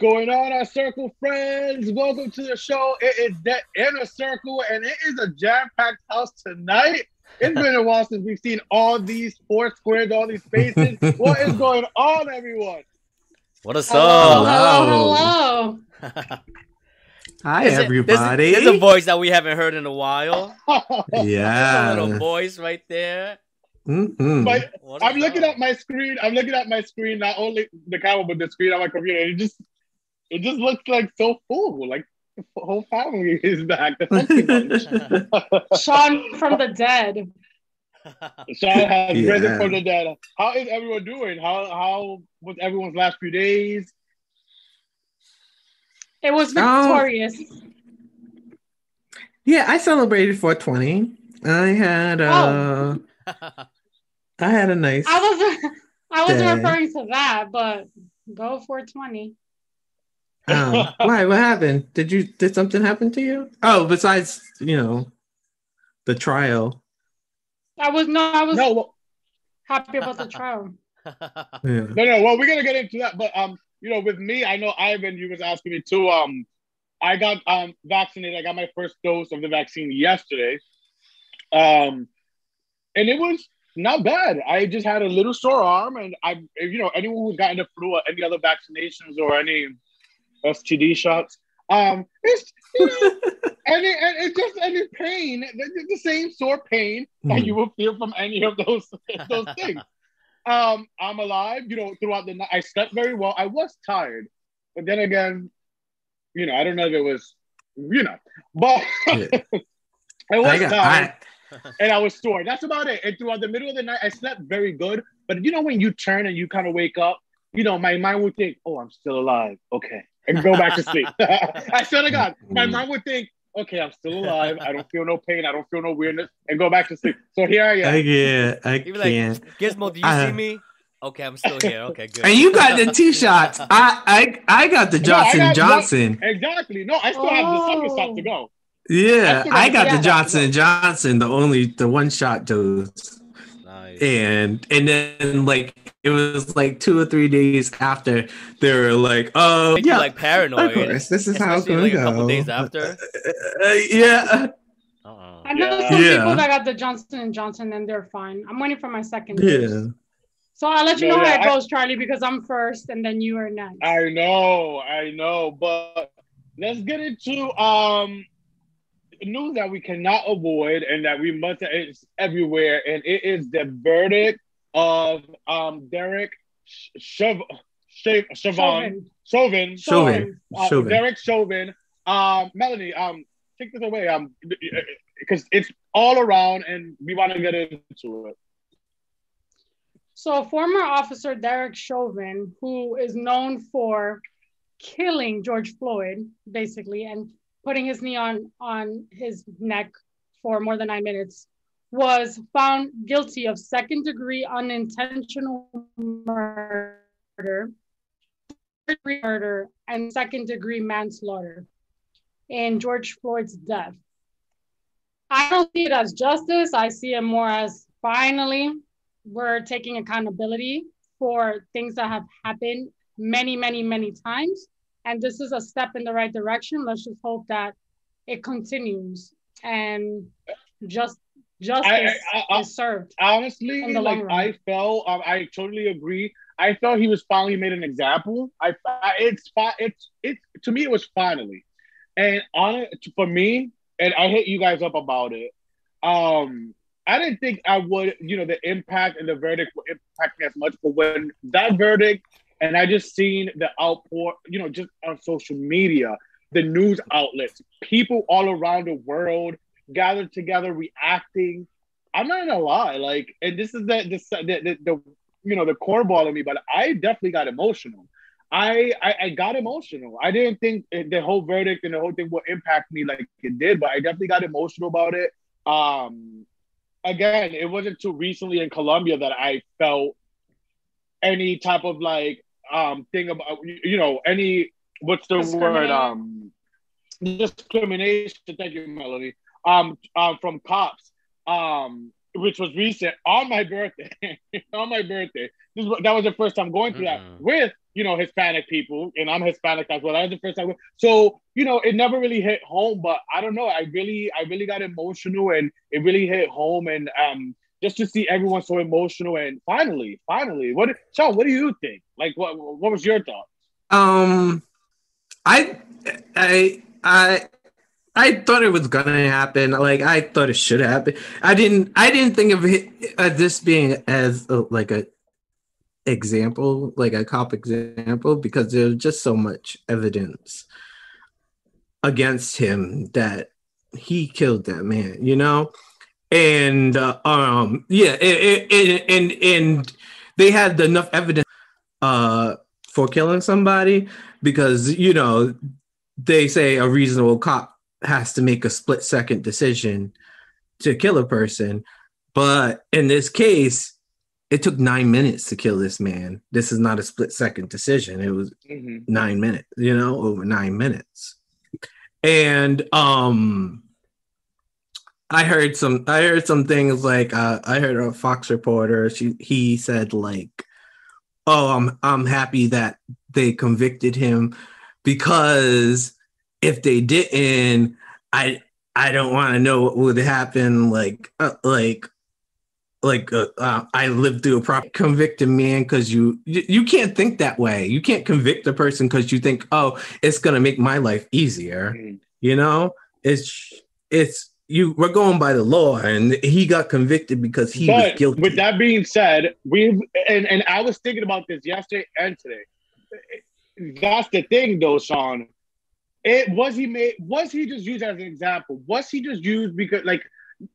What's going on, our circle friends? Welcome to the show. It is the inner circle, and it is a jam-packed house tonight. It's been a while since we've seen all these four squares, all these faces. what is going on, everyone? What is Hello, up? hello, hello. Hi, Is it- everybody. There's, there's a voice that we haven't heard in a while. yeah. A little voice right there. Mhm. But I'm looking at my screen. I'm looking at my screen, not only the camera, but the screen on my computer. It just, it just looks like so full. Like the whole family is back. The Sean from the dead. Sean has Yeah. risen from the dead. How is everyone doing? How how was everyone's last few days? It was Oh. victorious. yeah, I celebrated 420. I had uh I had a nice I wasn't I wasn't referring to that, but go 420. Um, why what happened? Did you did something happen to you? Oh, besides, you know, the trial. I was no, I was No, well, happy about the trial. Yeah. no, no. Well, we're gonna get into that, but um, you know, with me, I know Ivan, you was asking me too. Um, I got um vaccinated. I got my first dose of the vaccine yesterday. Um, and it was not bad. I just had a little sore arm, and I, you know, anyone who's gotten the flu or any other vaccinations or any STD shots, um, it's you know, any, and it's just any pain, the, the same sore pain that you will feel from any of those those things. Um, I'm alive. You know, throughout the night, I slept very well. I was tired, but then again, you know, I don't know if it was, you know, but Yeah. I was I got tired I, and I was sore. That's about it. And throughout the middle of the night, I slept very good. But you know, when you turn and you kind of wake up, you know, my mind would think, "Oh, I'm still alive. Okay," and go back to sleep. I swear to God, my Mm. mind would think, "Okay, I'm still alive. I don't feel no pain. I don't feel no weirdness," and go back to sleep. So here I I am. can't. I He'd be like, can't. Gizmo, do you I- see me? Okay, I'm still here. Okay, good. And you got the T shots. I I I got the No, I Johnson got- Johnson. Exactly. No, I still have the second Oh. shot to go. Yeah, I I got the Johnson Johnson, the only the one shot dose. Nice. and and then like it was like two or three days after they were like, oh Make yeah, like paranoid. of course, this is how it's gonna like, a couple days after. Uh, yeah, Uh-uh. I know Yeah. some Yeah. people that got the Johnson and Johnson and they're fine. I'm waiting for my second dose. yeah. So I'll let you No, know yeah, how it I- goes, Charlie, because I'm first and then you are next. I know, I know, but let's get into um news that we cannot avoid and that we must it's everywhere, and it is the verdict of um Derek Chauvin, Chauvin, Chauvin. Chauvin, Chauvin. uh, Derek Chauvin. Um, Melanie, um, take this away, um, because it's all around, and we want to get into it. So, former officer Derek Chauvin, who is known for killing George Floyd, basically, and putting his knee on, on his neck for more than nine minutes, was found guilty of second degree unintentional murder, degree murder, and second degree manslaughter in George Floyd's death. I don't see it as justice. I see it more as finally we're taking accountability for things that have happened many, many, many times. And this is a step in the right direction. Let's just hope that it continues and just justice I- I- I- is served. honestly, like. I felt, um, I totally agree. I felt he was finally made an example. I, I it's it's it's to me it was finally, and on it for me, and I hit you guys up about it. Um, I didn't think I would, you know, the impact and the verdict would impact me as much, but when that verdict and I just seen the outpour, you know, just on social media, the news outlets, people all around the world gathered together, reacting. I'm not gonna lie, like, and this is the the the, the, you know the core ball of me, but I definitely got emotional. I, I I got emotional. I didn't think the whole verdict and the whole thing would impact me like it did, but I definitely got emotional about it. Um, again, it wasn't too recently in Colombia that I felt any type of like um thing about you know any what's the word um discrimination. Thank you, Melody. Um, um, from cops. Um, which was recent on my birthday. on my birthday. This was, that was the first time going through Mhm. that with you know, Hispanic people, and I'm Hispanic as well. That was the first time. So, you know, it never really hit home, but I don't know. I really, I really got emotional and it really hit home. And um, just to see everyone so emotional and finally, finally, what Sean, what do you think? Like what what was your thought? Um I I I I thought it was gonna happen. Like I thought it should happen. I didn't. I didn't think of it as this being as a, like a example, like a cop example, because there's just so much evidence against him that he killed that man. You know, and uh, um, yeah, it, it, and and they had enough evidence uh for killing somebody because you know they say a reasonable cop has to make a split second decision to kill a person. But in this case it took nine minutes to kill this man. This is not a split second decision. It was Mm-hmm. nine minutes you know over nine minutes. And um i heard some i heard some things like uh, i heard a fox reporter she he said like oh i'm i'm happy that they convicted him because if they didn't i i don't want to know what would happen like uh, like like uh, uh, I lived through a pro convicted man because you, you can't think that way. You can't convict a person because you think, oh, it's gonna make my life easier. Mhm. You know, it's it's you. We're going by the law, and he got convicted because he was but guilty. with that being said, we've and, and I was thinking about this yesterday and today. That's the thing though, Sean. It was he made was he just used as an example? Was he just used because like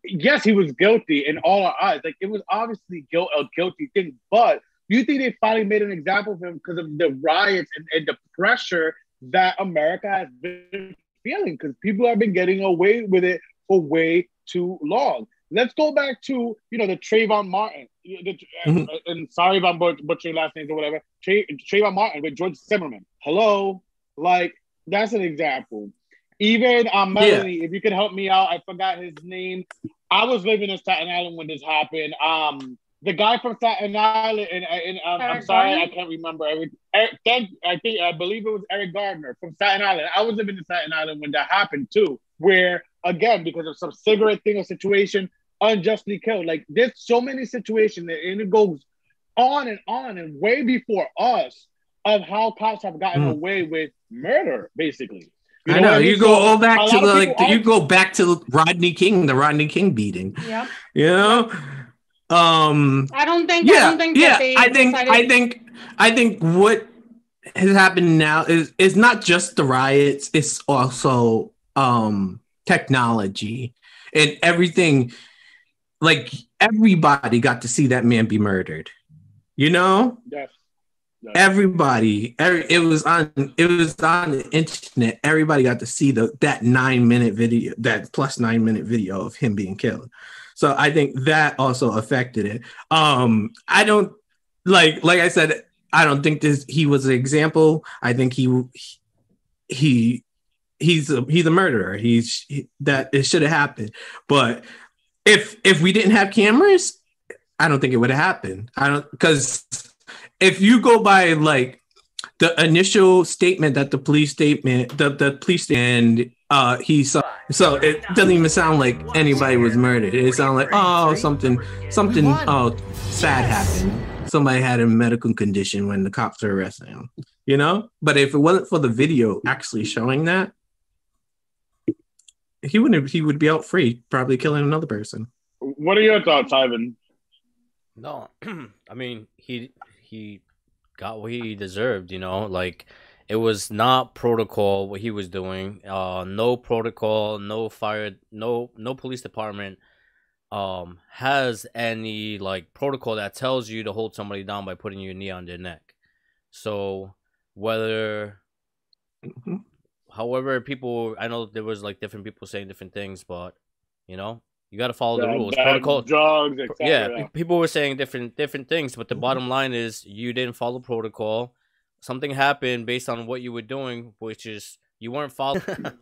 yes, he was guilty in all our eyes. Like it was obviously guilt a guilty thing, but do you think they finally made an example of him because of the riots and, and the pressure that America has been feeling because people have been getting away with it for way too long. Let's go back to you know the Trayvon Martin. The, Mhm. uh, and sorry if I'm butch- butchering last names or whatever. Tra- Trayvon Martin with George Zimmerman. Hello, like that's an example. Even um, Melanie, if you could help me out, I forgot his name. I was living in Staten Island when this happened. Um, the guy from Staten Island, and, and um, I'm sorry, Gardner? I can't remember. Eric, Eric, thank, I think I believe it was Eric Gardner from Staten Island. I was living in Staten Island when that happened too, where again because of some cigarette thing or situation, unjustly killed. Like there's so many situations, and it goes on and on, and way before us of how cops have gotten Mm. away with murder, basically. You I what know mean? you go So, all back lot to the, people like you go back to Rodney King, the Rodney King beating. Yeah. You know, um, I don't think. I yeah, don't think yeah. I think decided- I think I think what has happened now is it's not just the riots; it's also um technology and everything. Like everybody got to see that man be murdered. You know, Yes. everybody every, it was on it was on the internet everybody got to see the that nine minute video that plus nine minute video of him being killed so i think that also affected it um i don't like like i said i don't think this he was an example i think he he he's a he's a murderer. He's he, that it should have happened. But if if we didn't have cameras i don't think it would have happened. I don't because if you go by like the initial statement that the police statement the, the police and uh he saw so it doesn't even sound like anybody was murdered. It sounded like oh something something oh sad happened. Somebody had a medical condition when the cops were arresting him you know? But if it wasn't for the video actually showing that he wouldn't he would be out free probably killing another person What are your thoughts, Ivan? No, I mean he he got what he deserved. You know, like it was not protocol what he was doing. Uh, no protocol, no fire, no no police department um has any like protocol that tells you to hold somebody down by putting your knee on their neck. So whether Mhm. However people i know there was like different people saying different things but you know you got to follow the rules protocol drugs, yeah, people were saying different different things, but the bottom line is you didn't follow protocol. Something happened based on what you were doing, which is you weren't following.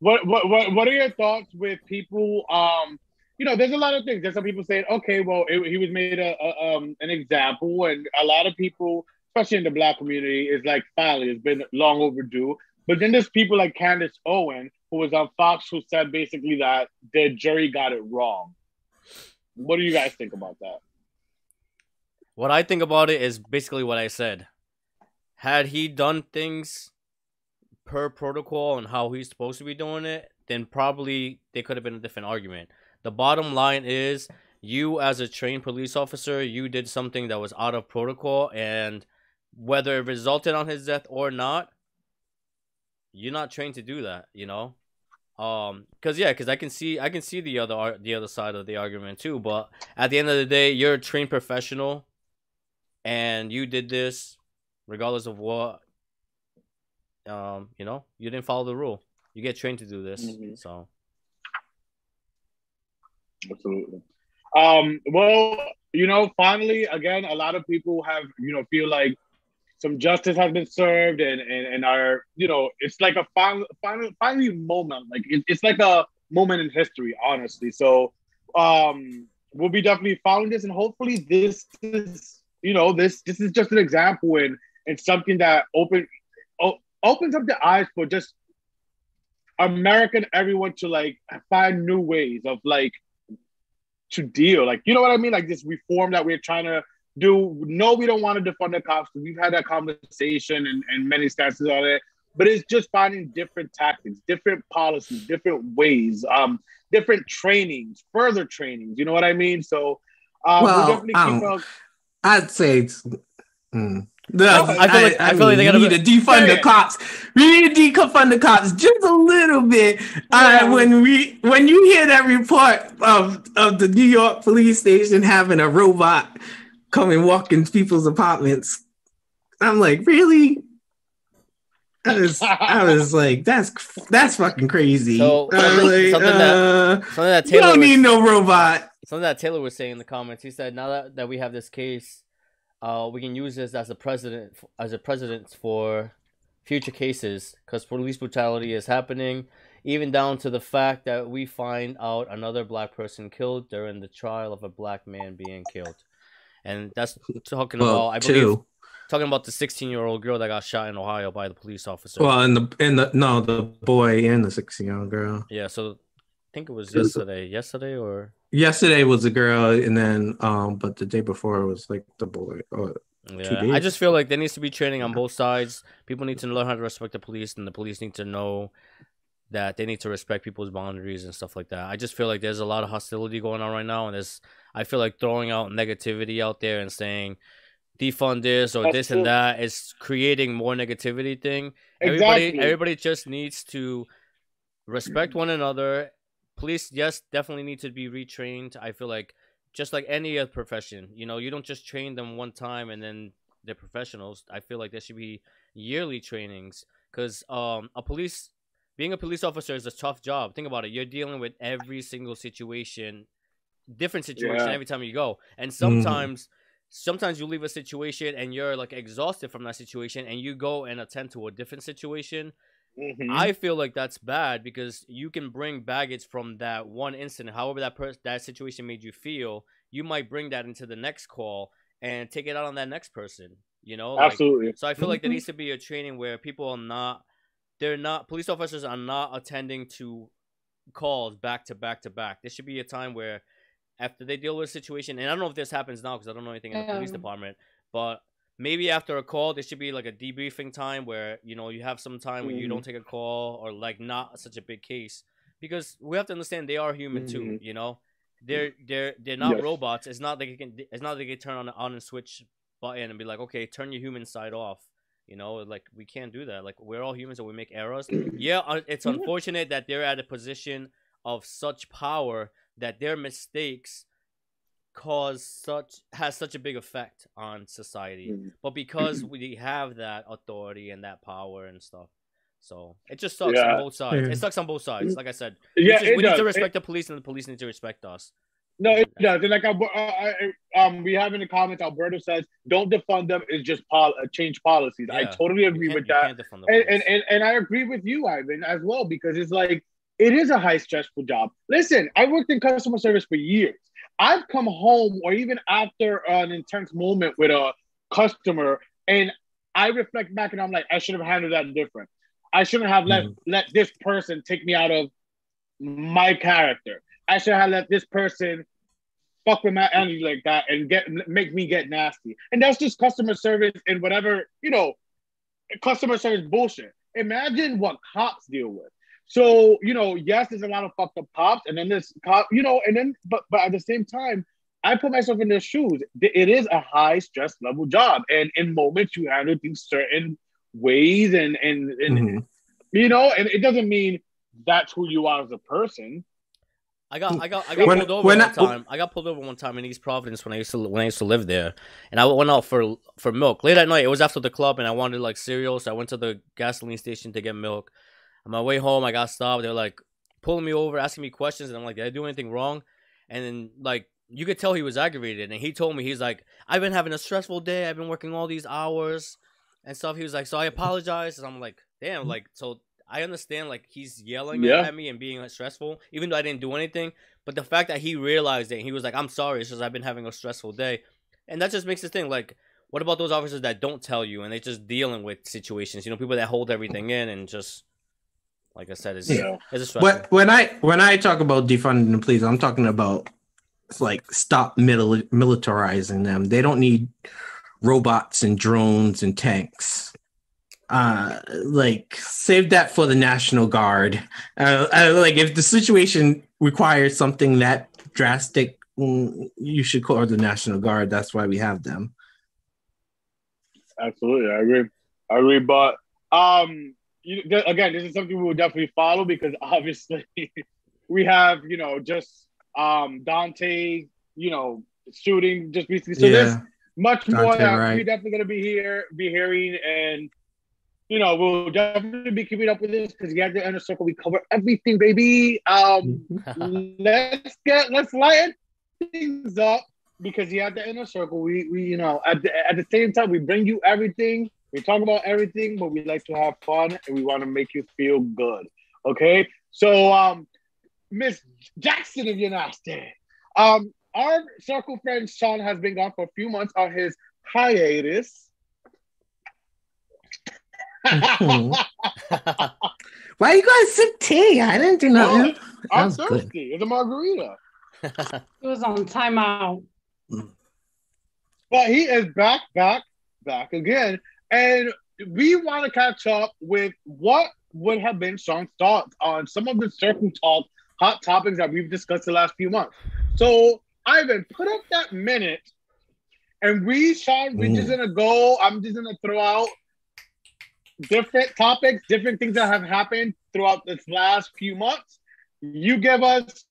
What what what what are your thoughts with people? Um, you know, there's a lot of things. There's some people saying, okay, well, it, he was made a, a um an example, and a lot of people especially in the black community, is like finally it's been long overdue. But then there's people like Candace Owen, who was on Fox, who said basically that the jury got it wrong. What do you guys think about that? What I think about it is basically what I said. Had he done things per protocol and how he's supposed to be doing it, then probably there could have been a different argument. The bottom line is you as a trained police officer, you did something that was out of protocol and whether it resulted on his death or not, you're not trained to do that, you know? Um, cause yeah, cause I can see I can see the other the other side of the argument too. But at the end of the day, you're a trained professional, and you did this, regardless of what. Um, you know, you didn't follow the rule. You get trained to do this, Mhm. so Absolutely. Um, well, you know, finally, again, a lot of people have, you know, feel like some justice has been served and and, and are, you know, it's like a final, final, finally moment. Like it, it's like a moment in history, honestly. So um we'll be definitely following this and hopefully this is, you know, this this is just an example and and something that open o- opens up the eyes for just American everyone to like find new ways of like to deal. Like, you know what I mean? Like this reform that we're trying to do. No, we don't want to defund the cops. We've had that conversation and, and many stances on it. But it's just finding different tactics, different policies, different ways, um, different trainings, further trainings. You know what I mean? So uh, Well, we'll definitely I keep don't- a, I'd say it's. mm. No, I feel like- I feel like they we gotta need to defund the Yeah. cops. We need to defund the cops just a little bit. Uh, when we when you hear that report of of the New York police station having a robot come and walk in people's apartments, I'm like, really? I was I was like, that's that's fucking crazy. So, something- like, something that- uh, something that you Taylor don't was, need no robot. something that Taylor was saying in the comments. He said, "Now that, that we have this case, uh, we can use this as a precedent as a precedent for future cases because police brutality is happening, even down to the fact that we find out another black person killed during the trial of a black man being killed." And that's talking Well, about, I believe, two. talking about the 16 year old girl that got shot in Ohio by the police officer. Well, and the and the no, the boy and the sixteen year old girl. yeah, so I think it was yesterday. Yesterday or Yesterday was the girl, and then um, but the day before was like the boy. Oh, Yeah, I just feel like there needs to be training on both sides. People need to learn how to respect the police, and the police need to know that they need to respect people's boundaries and stuff like that. I just feel like there's a lot of hostility going on right now, and there's I feel like throwing out negativity out there and saying defund this or That's this true. and that is creating more negativity thing. Everybody everybody just needs to respect one another. Police, yes, definitely need to be retrained. I feel like just like any other profession, you know, you don't just train them one time and then they're professionals. I feel like there should be yearly trainings because um a police being a police officer is a tough job. Think about it. You're dealing with every single situation, different situation Yeah. every time you go. And sometimes sometimes you leave a situation and you're like exhausted from that situation and you go and attend to a different situation. Mhm. I feel like that's bad because you can bring baggage from that one incident. However that person that situation made you feel, you might bring that into the next call and take it out on that next person. You know, Like, Absolutely. so I feel like there Mhm. needs to be a training where people are not, they're not police officers are not attending to calls back to back to back. There should be a time where after they deal with a situation, and I don't know if this happens now because I don't know anything in the police department, but maybe after a call there should be like a debriefing time where you know you have some time where you don't take a call or like not such a big case because we have to understand they are human too. Mhm. You know, they're they're they're not Yes. robots. It's not like you can. It's not like you can turn on the on and switch button and be like, okay, turn your human side off. You know, like we can't do that. Like we're all humans and we make errors. Yeah, uh, it's unfortunate that they're at a position of such power that their mistakes cause such has such a big effect on society. Mhm. But because we have that authority and that power and stuff, so it just sucks Yeah. on both sides. Yeah. It sucks on both sides. Like I said, we, Yeah, just- it we need does. to It- respect the police and the police need to respect us. No, it does. And like I, I, I- um, we have in the comments, Alberto says, "Don't defund them. It's just pol- uh, change policies." I totally agree with that, can't defund the and, and and and I agree with you, Ivan, as well, because it's like it is a high stressful job. Listen, I worked in customer service for years. I've come home, or even after an intense moment with a customer, and I reflect back and I'm like, I should have handled that different. I shouldn't have let Mhm. let this person take me out of my character. I should have let this person fuck with my energy like that and get make me get nasty. And that's just customer service and whatever, you know, customer service bullshit. Imagine what cops deal with. So, you know, yes, there's a lot of fucked up cops, and then this cop, you know, and then but but at the same time, I put myself in their shoes. It is a high stress level job. And in moments you handle things certain ways and and, and Mhm. you know, and it doesn't mean that's who you are as a person. I got I got I got When- pulled over one I- time. I got pulled over one time in East Providence when I used to when I used to live there, and I went out for for milk late at night. It was after the club, and I wanted like cereal, so I went to the gasoline station to get milk. On my way home, I got stopped. They're like pulling me over, asking me questions, and I'm like, "Did I do anything wrong?" And then like you could tell he was aggravated, and he told me he's like, "I've been having a stressful day. I've been working all these hours and stuff." He was like, "So I apologize," and I'm like, "Damn!" Like so. I understand, like he's yelling Yeah. at me and being like, stressful, even though I didn't do anything. But the fact that he realized it, and he was like, "I'm sorry, it's just I've been having a stressful day," and that just makes the thing like, what about those officers that don't tell you and they just dealing with situations? You know, people that hold everything in and just, like I said, is Yeah. it's a stressful. But when I when I talk about defunding the police, I'm talking about it's like stop mili- militarizing them. They don't need robots and drones and tanks. Uh, like save that for the National Guard. Uh, uh, like if the situation requires something that drastic, mm, you should call the National Guard. That's why we have them. Absolutely, I agree. I agree, but um, you, th- again, this is something we will definitely follow because obviously we have you know just um Daunte, you know, shooting just recently. So there's yeah, much more Daunte, that right. we're definitely gonna be here, be hearing, and you know we'll definitely be keeping up with this because you have the inner circle. We cover everything, baby. Um, let's get let's lighten things up because you have the inner circle. We we you know at the, at the same time we bring you everything. We talk about everything, but we like to have fun and we want to make you feel good. Okay, so um, Miss Jackson, if you're nasty, um, our circle friend Sean has been gone for a few months on his hiatus. Why are you guys sip tea? I didn't do nothing. I'm That's good. It's a margarita. It was on timeout. But he is back, back, back again. And we want to catch up with what would have been Sean's thoughts on some of the circle talk hot topics that we've discussed the last few months. So, Ivan, put up that minute. And we, Sean, we're just Mm. gonna go. I'm just gonna throw out different topics, different things that have happened throughout this last few months. You give us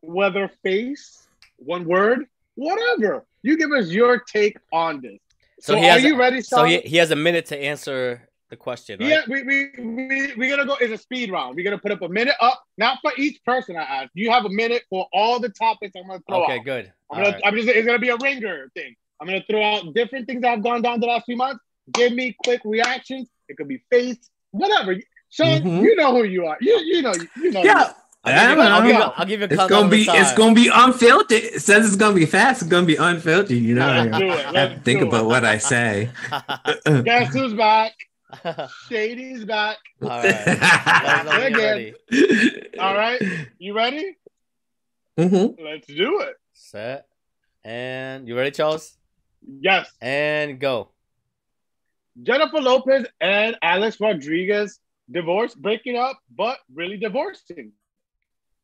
whether face, one word, whatever. You give us your take on this. So So, he are has you ready, Sean? so he, he has a minute to answer the question, right? Yeah, we we we we're gonna go. It's a speed round. We're gonna put up a minute up, not for each person. I ask. You have a minute for all the topics I'm gonna throw out. Okay, out. good. I'm gonna. right. I'm just. It's gonna be a ringer thing. I'm gonna throw out different things that have gone down the last few months. Give me quick reactions. It could be face, whatever. Sean, Mhm. you know who you are. You you know you know. Yeah, I'll give, you, I I'll, give you. I'll give you a It's gonna be it's gonna be unfiltered. It says it's gonna be fast. It's gonna be unfiltered. You know, Let's I do it. have to Let's think do about what I say. Guess who's back? Shady's back. All right. Let us know when you're Again. ready. All right. You ready? Mhm. Let's do it. Set. And you ready, Charles? Yes. And go. Jennifer Lopez and Alex Rodriguez divorced, breaking up, but really divorcing.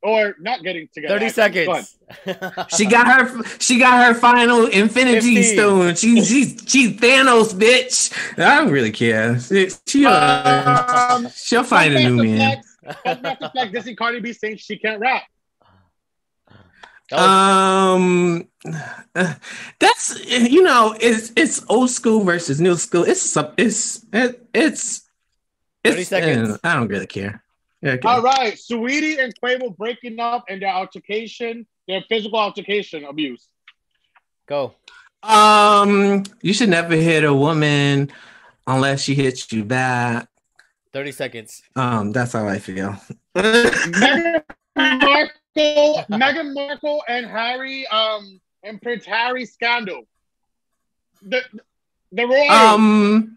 Or not getting together. 30 actually. Go ahead. seconds. She got her. She got her final Infinity 15. Stone. She, she's she's Thanos, bitch. I don't really care. She, she, uh, Um, she'll find a new man. Fun fact to flex, Dissing Cardi B saying she can't rap. Um, that's you know, it's it's old school versus new school. It's some it's it's 30 it's. seconds. I don't really care. Yeah, okay. All right. Saweetie and Quavo breaking up and their altercation, their physical altercation abuse. go. Um, you should never hit a woman unless she hits you back. 30 seconds. Um, that's how I feel. Meghan Markle, Meghan Markle and Harry, um, and Prince Harry scandal. The, The royal, Um,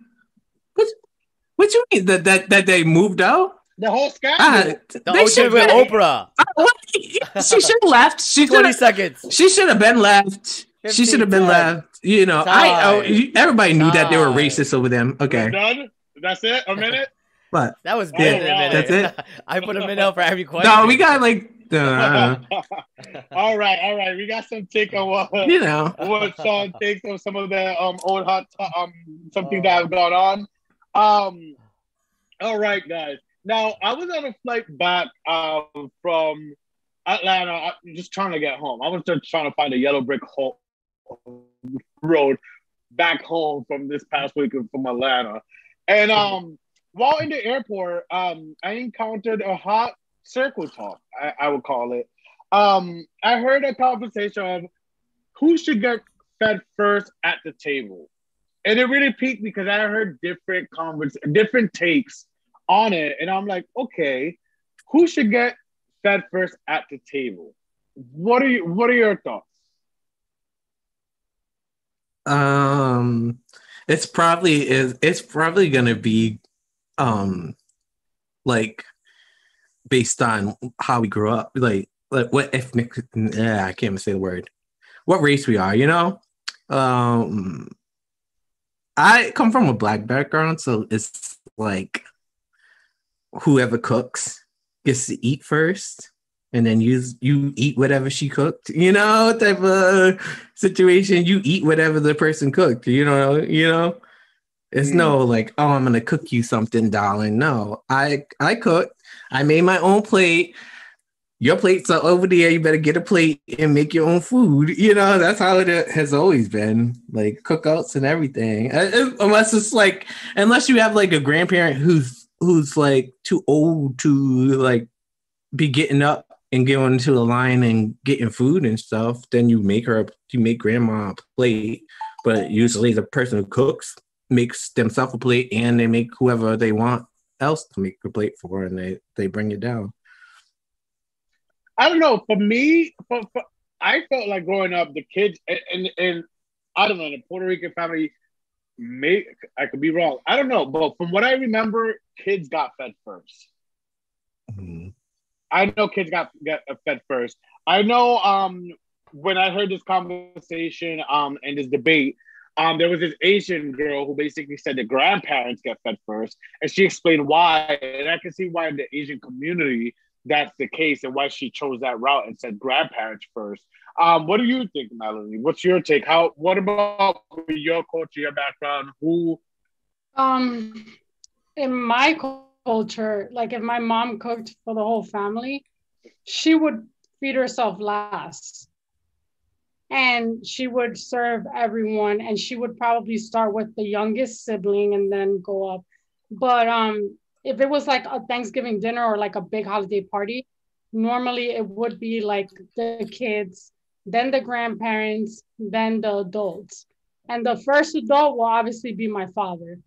what, what you mean that that that they moved out? The whole Ah, scandal. The they ocean should with have- Oprah. what? She should have left. She should 20 have. seconds. She should have been left. She should have been 15, left. You know, I oh, everybody knew that they were racist over them. We're Okay, done. That's it. A minute. but That was Yeah, good. in a that's it. I put a minute for every question. no, we got like, uh, all right, all right. We got some take on what you know, what Sean thinks of some of the um old hot um something that have gone on. Um, all right, guys. Now I was on a flight back um from Atlanta. I'm just trying to get home. I was just trying to find a yellow brick road back home from this past week from Atlanta, and um while in the airport, um I encountered a hot circle talk. I, I would call it. Um, I heard a conversation of who should get fed first at the table. And it really piqued me because I heard different convers different takes on it. And I'm like, okay, who should get fed first at the table? What are you what are your thoughts? um, it's probably is it's probably gonna be, um, like based on how we grew up, like like what ethnic. Yeah, I can't even say the word. What race we are, you know. Um, I come from a black background, so it's like whoever cooks gets to eat first, and then you you eat whatever she cooked. You know, type of situation. You eat whatever the person cooked. You know, you know. It's no like, oh, I'm gonna cook you something, darling. No, I I cooked. I made my own plate. Your plates are over there. You better get a plate and make your own food. You know, that's how it has always been. Like cookouts and everything. Uh, uh, Unless it's like, unless you have like a grandparent who's who's like too old to like be getting up and going to the line and getting food and stuff, then you make her you make grandma a plate. But usually the person who cooks makes themselves a plate and they make whoever they want else to make a plate for and they they bring it down. I don't know. For me, for, for, I felt like growing up, the kids and, and and I don't know, the Puerto Rican family. May I could be wrong. I don't know, but from what I remember, kids got fed first. Mhm. I know kids got got fed first. I know um when I heard this conversation um and this debate, um there was this Asian girl who basically said the grandparents get fed first, and she explained why. And I can see why in the Asian community that's the case and why she chose that route and said grandparents first. Um, what do you think, Melanie? What's your take? How? What about your culture, your background? Who? Um, in my culture, like if my mom cooked for the whole family, she would feed herself last. And she would serve everyone, and she would probably start with the youngest sibling and then go up. But um, if it was like a Thanksgiving dinner or like a big holiday party, normally it would be like the kids, then the grandparents, then the adults. And the first adult will obviously be my father.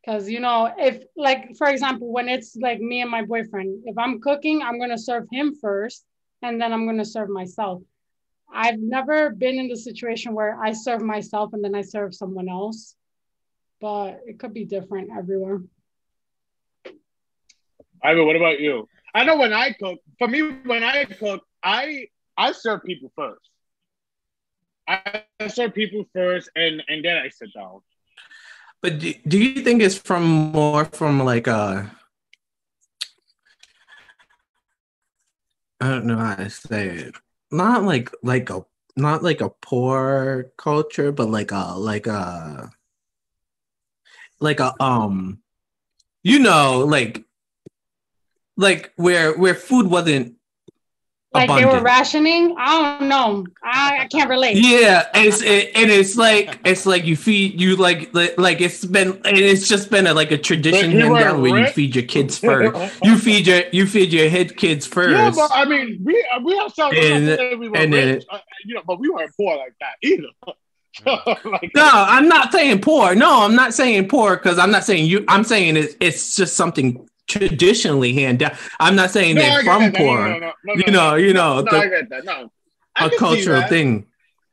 Because, you know, if, like, for example, when it's like me and my boyfriend, if I'm cooking, I'm going to serve him first and then I'm going to serve myself. I've never been in the situation where I serve myself and then I serve someone else, but it could be different everywhere. Ivan, what about you? I know when I cook, for me, when I cook, I I serve people first. I serve people first, and and then I sit down. But do, do you think it's from more from like a I don't know how to say it. Not like like a not like a poor culture, but like a like a like a um you know like like where where food wasn't Like they were rationing. I don't know. I, I can't relate. Yeah, and it's it, and it's like it's like you feed you like like, like it's been and it's just been a, like a tradition But you hand were down where you feed your kids first. You feed your you feed your head kids first. Yeah, but I mean, we we have some And- we were and then- rich, uh, you know, but we weren't poor like that either. like, no, I'm not saying poor. No, I'm not saying poor because I'm not saying you. I'm saying it's it's just something traditionally hand down. I'm not saying No, they're from that. No, poor. no, no, no, no, you know, you know, no, the- I get that. No, I a cultural that. thing.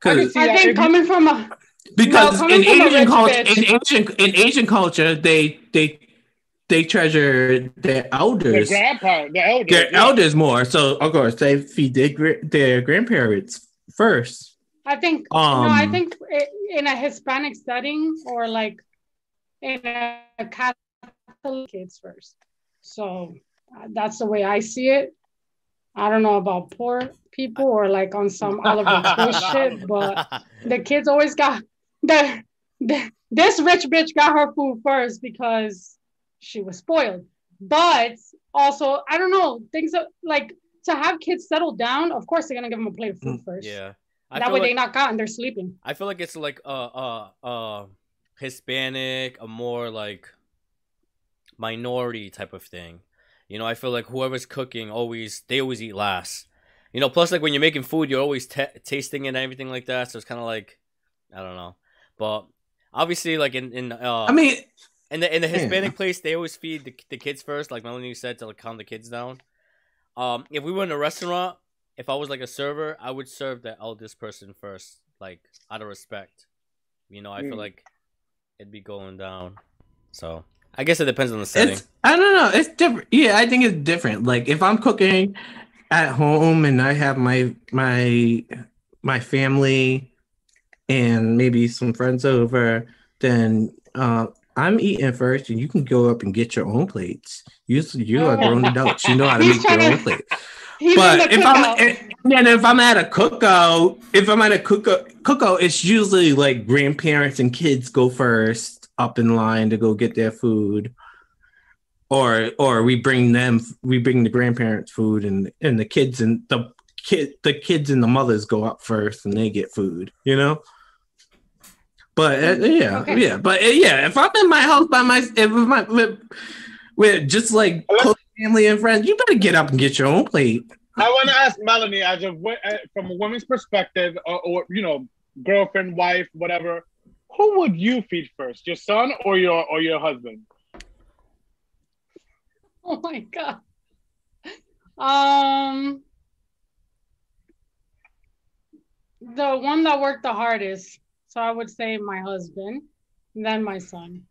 I can 'Cause- see I think If coming from a because coming in Asian culture, in Asian in Asian culture, they they they treasure their The elders, grandpa, the elders. their yeah. elders more. So of course, they feed their their grandparents first. I think Um, no, I think in a Hispanic setting or like in a Catholic kids first. So uh, that's the way I see it. I don't know about poor people or like on some Oliver Twist shit, but the kids always got the, the this rich bitch got her food first because she was spoiled. But also, I don't know, things are, like to have kids settle down. Of course, they're gonna give them a plate of food first. yeah. I that way like, they knock out and they're sleeping. I feel like it's like uh uh uh Hispanic, a more like minority type of thing. You know, I feel like whoever's cooking always they always eat last. You know, plus like when you're making food, you're always t- tasting it and everything like that. So it's kind of like I don't know, but obviously like in in uh I mean, in the in the. Hispanic place, they always feed the, the kids first, like Melanie said, to like calm the kids down. Um, if we were in a restaurant, if I was like a server, I would serve the eldest person first, like out of respect. You know, I feel Mm. like it'd be going down. So I guess it depends on the setting. it's I don't know. It's different. Yeah, I think it's different. Like if I'm cooking at home and I have my my my family and maybe some friends over, then uh, I'm eating first, and you can go up and get your own plates. You you are grown adults. You know how to He's make your trying own to- plate. But if I'm cookout. and if I'm at a cookout, if I'm at a cookout, cookout, it's usually like grandparents and kids go first up in line to go get their food, or or we bring them, we bring the grandparents food, and and the kids and the kid, the kids and the mothers go up first and they get food, you know. But uh, yeah, Okay. yeah, but uh, yeah, if I'm in my house by my, if my with, with just like close family and friends, you better get up and get your own plate. I want to ask Melanie, as a uh, from a woman's perspective, or, or you know, girlfriend, wife, whatever. Who would you feed first, your son or your or your husband? Oh my god. Um, the one that worked the hardest. So I would say my husband, and then my son.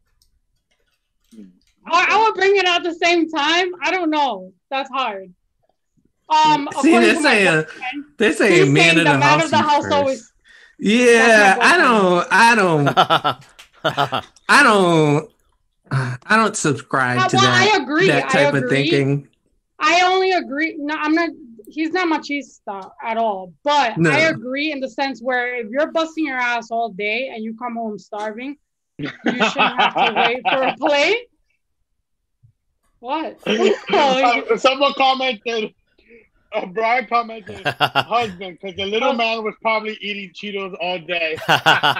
I, I would bring it at the same time. I don't know. That's hard. Um, See, they're to my saying they're saying he's man saying of the the man house. of the house first. always. Yeah, I don't, I don't, I don't, I don't subscribe Uh, to well, that I agree. that I type of thinking. I only agree. No, I'm not. He's not machista at all. But No. I agree in the sense where if you're busting your ass all day and you come home starving, you shouldn't have to wait for a plate. What? Someone commented. Uh, Brian commented, husband, because the little Oh. man was probably eating Cheetos all day.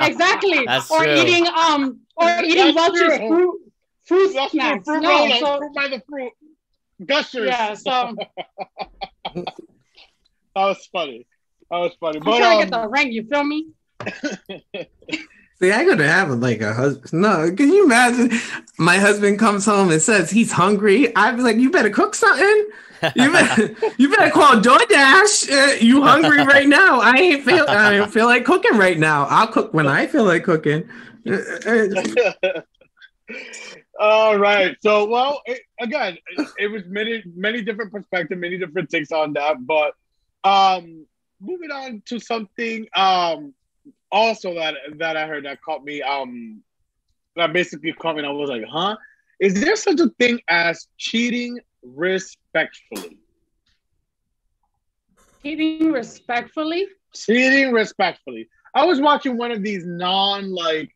exactly. That's or true. eating um or eating That's Welch's true. fruit fruit That's snacks. fruit, fruit No, roll-up, so fruit by the fruit. Gushers. yeah. So That was funny. That was funny. I'm But trying to um, get the ring. You feel me? See, I gotta have like a husband. No, can you imagine? My husband comes home and says he's hungry. I'd be like, "You better cook something. You better, you better call DoorDash. Uh, you hungry right now? I ain't feel, I don't feel like cooking right now. I'll cook when I feel like cooking." All right. So, well, it, again, it, it was many, many different perspectives, many different takes on that. But um, moving on to something um, also that that I heard that caught me um, that basically caught me. And I was like, huh? Is there such a thing as cheating respectfully? Cheating respectfully. Cheating respectfully. I was watching one of these non like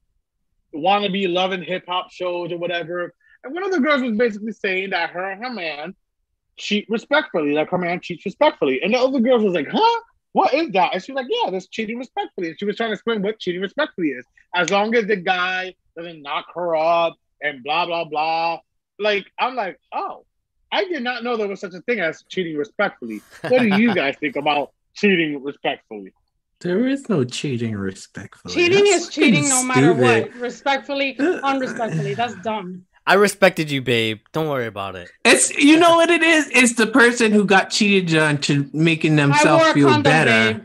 wannabe loving hip hop shows or whatever, and one of the girls was basically saying that her and her man cheat respectfully, like her man cheats respectfully, and the other girls was like, "Huh? What is that?" And she was like, "Yeah, that's cheating respectfully." And she was trying to explain what cheating respectfully is. As long as the guy doesn't knock her up and blah blah blah. Like I'm like, oh, I did not know there was such a thing as cheating respectfully. What do you guys think about cheating respectfully? there is no cheating respectfully. Cheating That's is cheating no matter stupid. what. Respectfully, unrespectfully. That's dumb. I respected you, babe. Don't worry about it. It's you know what it is. It's the person who got cheated on to making themselves feel condom, better. babe.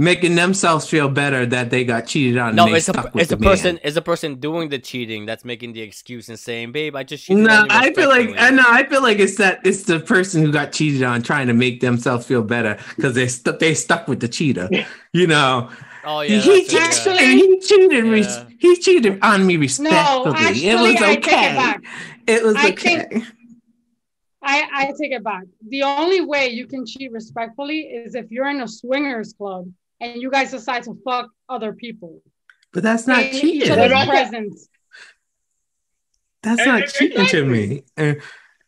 Making themselves feel better that they got cheated on. No, and it's a stuck with it's a the man. person it's a person doing the cheating that's making the excuse and saying, "Babe, I just cheated." No, on you I feel like. I know. I feel like it's that it's the person who got cheated on trying to make themselves feel better because they stu- they stuck with the cheater. You know, Oh yeah, he, that's it, actually- yeah. he cheated. res- Yeah. he cheated on me respectfully. No, actually, it was I take it okay. back. It was I okay. think- I, I take it back. The only way you can cheat respectfully is if you're in a swingers club and you guys decide to fuck other people. but that's not in each cheating. other's that's- presence. That's not cheating to me. And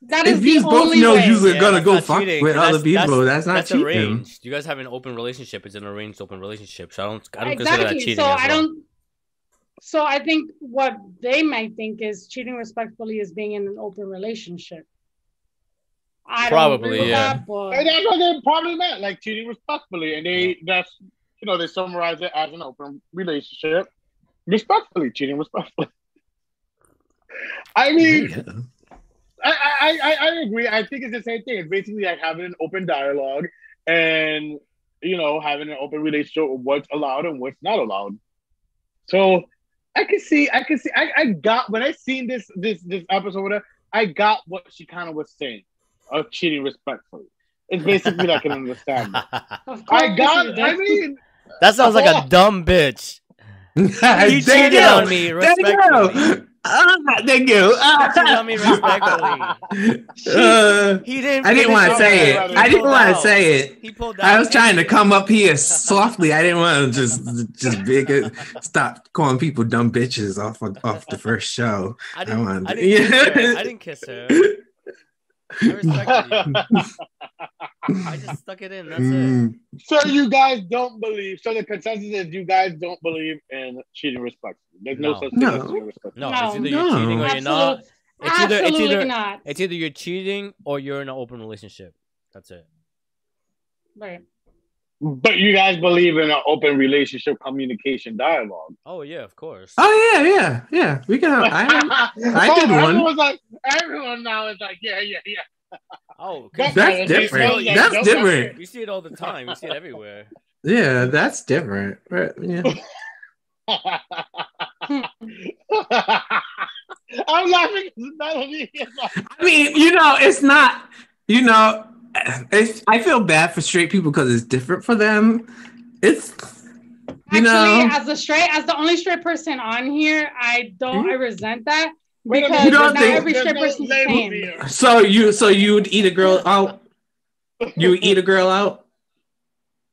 That is if the you both only know way. you're Yeah, gonna go not fuck cheating, with 'cause other that's- people, that's, not that's cheating. arranged. You guys have an open relationship. It's an arranged open relationship. So I don't I don't consider that exactly. cheating. So as I don't. So I think what they might think is cheating respectfully is being in an open relationship. I Probably, don't yeah. that, but And that's what they probably meant, like cheating respectfully. And they that's you know, they summarize it as an open relationship. Respectfully, cheating respectfully. I mean, Yeah. I, I, I, I agree. I think it's the same thing. It's basically like having an open dialogue and you know, having an open relationship with what's allowed and what's not allowed. So I can see, I can see, I, I got when I seen this this this episode, I got what she kind of was saying of cheating respectfully. It's basically like an understand. that. of course I got. I mean, that sounds like a dumb bitch. He you cheated go. on me There you go. Ah, thank you. Ah. Cheated on me respectfully. Uh, He didn't. I didn't want to say He it. I didn't want to say it. He pulled I was trying to come up here softly. I didn't want to just just big it, stop calling people dumb bitches off of, off the first show. I didn't. wanted I to- didn't, kiss her. Yeah. I didn't kiss her. I respected you. I just stuck it in. That's it. Mm, so you guys don't believe. So the consensus is you guys don't believe in cheating respectfully. There's no, No. such thing No. as cheating respectfully. No, No. it's either No. you're cheating or you're not. It's either it's absolutely either not. it's either you're cheating or you're in an open relationship. That's it. Right. But you guys believe in an open relationship communication dialogue. Oh yeah, of course. Oh yeah, yeah, yeah. We can. Have, I, I did one. Everyone's like, everyone now is like, yeah, yeah, yeah. Oh, 'cause That's you- that's you- different. you- That's Don't- different. You see it all the time. You see it everywhere. Yeah, that's different. Right, Yeah. I'm laughing because Melanie is like, I mean, you know, it's not. You know, it's. I feel bad for straight people because it's different for them. It's. You Actually, know, as the straight, as the only straight person on here, I don't. I mm-hmm. resent that Wait a because You don't not think- every there's straight no the same. here. so you, so you would eat a girl out. You would eat a girl out.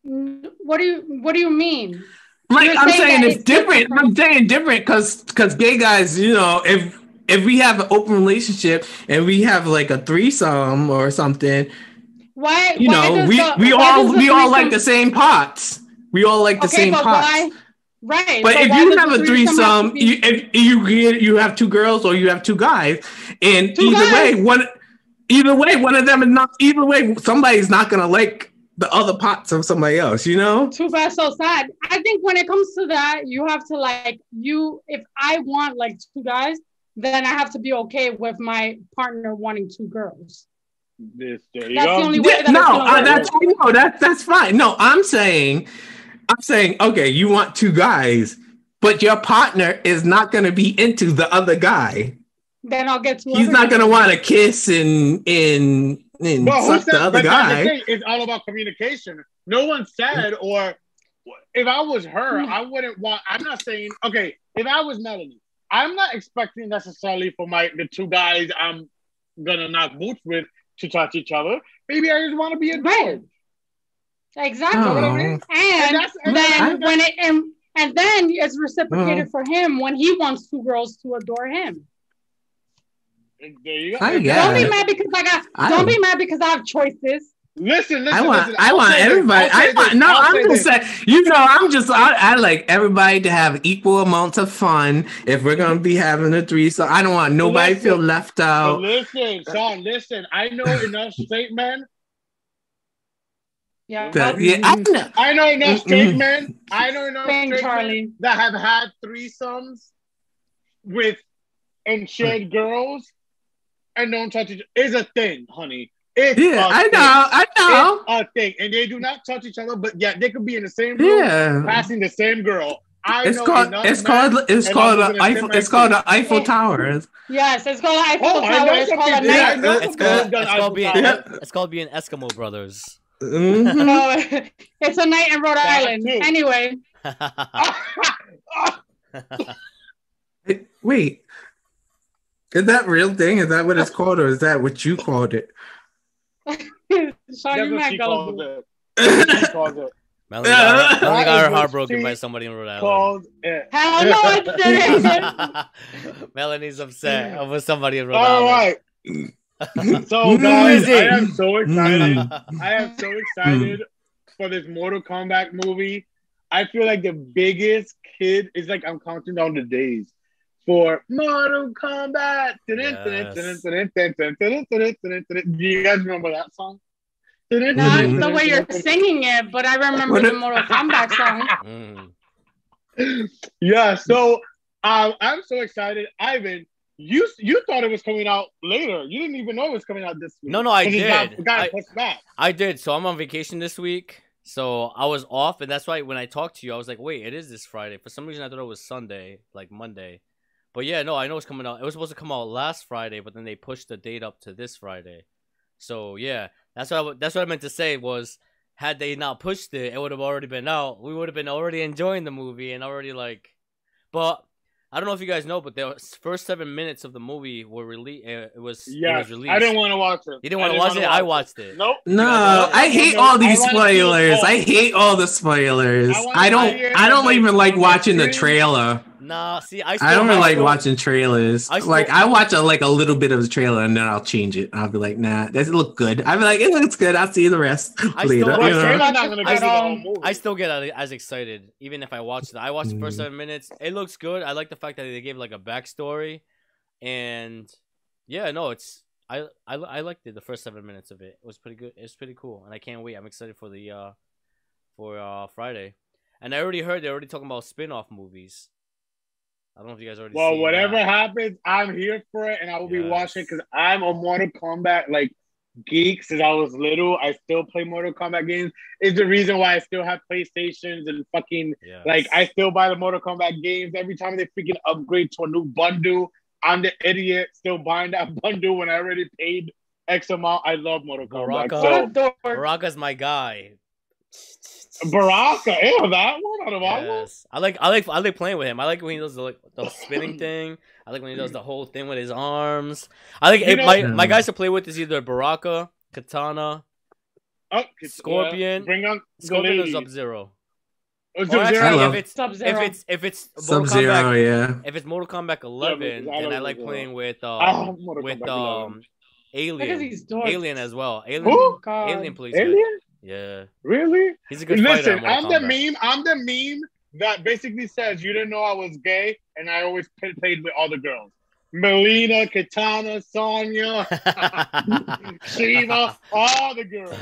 What do you What do you mean? Like You're I'm saying saying, it's it's different. different I'm saying different because because gay guys, you know, if if we have an open relationship and we have like a threesome or something, Why? you why know, we the- we all we all like the same pots. We all like the okay, same but pots. why? Right. But so if you have a threesome have be- you, if you get you have two girls or you have two guys, and Two either guys. way, one either way, one of them is not. Either way, somebody's not gonna like the other pots of somebody else. You know? too bad so sad i think when it comes to that you have to like you if i want like two guys then i have to be okay with my partner wanting two girls This, there you That's go. the only way Yeah, that no, it's gonna uh, that's no, that that's fine. No, I'm saying, I'm saying, okay, you want two guys, but your partner is not gonna be into the other guy. then i'll get to He's not gonna want to kiss and and and Well, suck said the other but the guy. thing, It's all about communication. No one said, or if I was her, mm-hmm. I wouldn't want. I'm not saying okay. If I was Melanie, I'm not expecting necessarily for my the two guys I'm gonna knock boots with to touch each other. Maybe I just want to be adored. Exactly You know what I Oh. and, and then when it and, and then it's reciprocated Oh. for him when he wants two girls to adore him There you go. I don't guess. be mad because i got I don't don't- be mad because i have choices Listen, listen. I want, listen. I want everybody. I'll say I want, no, I'll I'm just saying. You know, I'm just. I, I like everybody to have equal amounts of fun. If we're gonna be having a threesome, I don't want nobody Listen. feel left out. listen, Sean, listen. I know enough straight men. Yeah That- yeah, I know. I know enough straight men. I know enough Thank straight Charlie. men that have had threesomes with and shared girls and don't touch each is a thing, honey. It's Yeah, a I thing. know, I know. It's a thing, and they do not touch each other, but yeah, they could be in the same room, Yeah. passing the same girl. I It's know called it's called it's called I'm Eiffel it's called the. Eiffel Tower. Yes, it's called Eiffel Oh, I Tower. It's called a people- I night. know It's called it's called being Eiffel Tower. it's called being Eskimo brothers. Mhm. No, it's a night in Rhode That Island. too. Anyway, Wait, is that real thing? Is that what it's called, or is that what you called it? Sean, That's you what she calls it. She calls it. Melanie got, her- Melanie got her is heart broken by somebody in Rhode Island. Calls it. Hell no, I didn't. Melanie's upset over somebody in Rhode All Island. right. So guys, I am so excited. Mm. I am so excited for this Mortal Kombat movie. I feel like the biggest kid is like I'm counting down the days for Mortal Kombat. Do you guys remember that song? Not the way you're singing it, but I remember the Mortal Kombat song. Mm. Yeah, so um, I'm so excited. Ivan, you you thought it was coming out later. You didn't even know it was coming out this week. No, no, I got- did. it got I- pushed back. I did. So I'm on vacation this week. So I was off, and that's why when I talked to you, I was like, "Wait, it is this Friday." For some reason, I thought it was Sunday, like Monday. But yeah, no, I know it's coming out. It was supposed to come out last Friday, but then they pushed the date up to this Friday. So yeah, that's what I, that's what I meant to say was, had they not pushed it, it would have already been out. We would have been already enjoying the movie and already like, but. I don't know if you guys know, but the first seven minutes of the movie were released. Eh, it was it Yeah, was released. I didn't want to watch it. You didn't want to watch wanna it. I watched it. Nope. No, guys- I hate No, all these I wanna see it spoilers. I hate all the spoilers. I I don't. I don't even like watching the trailer. Nah, see, I I don't really like watching trailers. I still- like I watch a, like a little bit of the trailer and then I'll change it. I'll be like, nah, does it look good? I'll be like, it looks good. I'll see the rest I later. still- But you know? Trailer's not gonna I give you the still- I still get as excited even if I watch it. I watched the first Mm. seven minutes. It looks good. I like the fact that they gave like a backstory, and yeah, no, it's I I I liked it. The first seven minutes of it, it was pretty good. It's pretty cool, and I can't wait. I'm excited for the uh for uh Friday, and I already heard they're already talking about spin-off movies. I don't know if you guys already. well, seen whatever that. happens, I'm here for it, and I will be watching because I'm a Mortal Kombat like geek since I was little. I still play Mortal Kombat games. Is the reason why I still have PlayStations and fucking Yes. like I still buy the Mortal Kombat games every time they freaking upgrade to a new bundle. I'm the idiot still buying that bundle when I already paid X amount. I love Mortal Kombat. Baraka. So What. Baraka's my guy. Baraka, ew, that one out of all. Yes. I like I like I like playing with him. I like when he does the like the spinning thing. I like when he does the whole thing with his arms. I like You if know- my my guys to play with is either Baraka, Katana, Oh, Scorpion. bring on Scorpion, or ladies. Sub Zero. Oh, Or Sub-Zero. actually, if it's if Sub-Zero. it's if it's Sub Zero, yeah. if it's Mortal Kombat 11, because I then I like Sub-Zero. playing with I um love with um Alien. Alien as well. Alien, Who? Oh, Alien plays. Alien? Yeah, Really? he's a good fighter. Listen, I'm Mortal the meme. I'm the meme that basically says you didn't know I was gay, and I always play- played with all the girls. Mileena, Katana, Sonya, Sheeva, all the girls.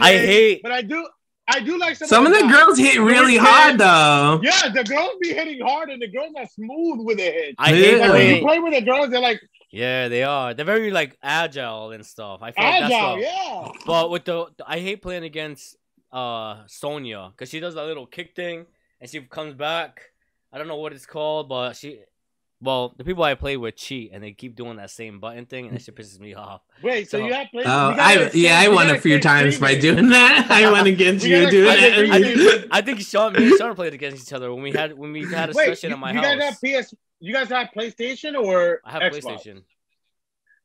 I hate. But I do, I do like some, Some of the guys. girls hit really They're hard though. Yeah, the girls be hitting hard, and the girls are smooth with their head. I hate Like when you play with the girls, they're like Yeah, they are. They're very like agile and stuff. I feel like that's agile. what- Yeah. But with the, I hate playing against uh Sonya because she does that little kick thing and she comes back. I don't know what it's called, but she. Well, the people I play with cheat and they keep doing that same button thing, and that shit pisses me off. Wait, so, So- you have played? Oh, I yeah, I won a few times by doing that. I went against you gotta- doing I think I we- think, I think Sean, me and Sean played against each other when we had when we had a Wait, session you, at my you house. guys have PS? You guys have PlayStation or I have Xbox? PlayStation.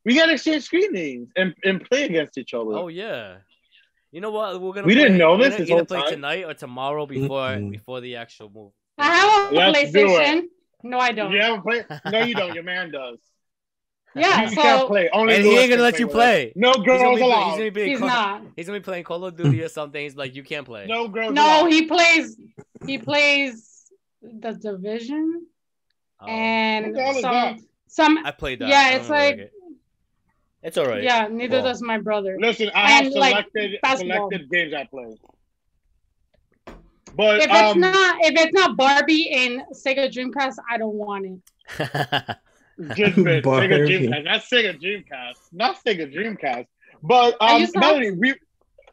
We gotta exchange screen names and, and play against each other. Oh yeah. You know what? We're gonna. We didn't play- know we're gonna this either play time? tonight or tomorrow before Mm-mm. before the actual move. I have a Let's. PlayStation. No, I don't. You have a played? No, you don't. Your man does. Yeah, you can't so play. Only And he ain't gonna can let you with us. play. No He's gonna, girls be, play- he's allowed. gonna be he's Call- not. He's gonna be playing Call of Duty or something. He's like, you can't play. No girls. No, allowed. he plays. He plays the division Oh, and What the hell is some some. I played that. Yeah, it's really like- it. it's all right. Yeah, neither Well, does my brother. Listen, I have And, like, selected basketball. selected games I play. But If it's um, not if it's not Barbie in Sega Dreamcast, I don't want it. Just Sega Barbie. Dreamcast. Not Sega Dreamcast. Not Sega Dreamcast. But um, you Melanie, we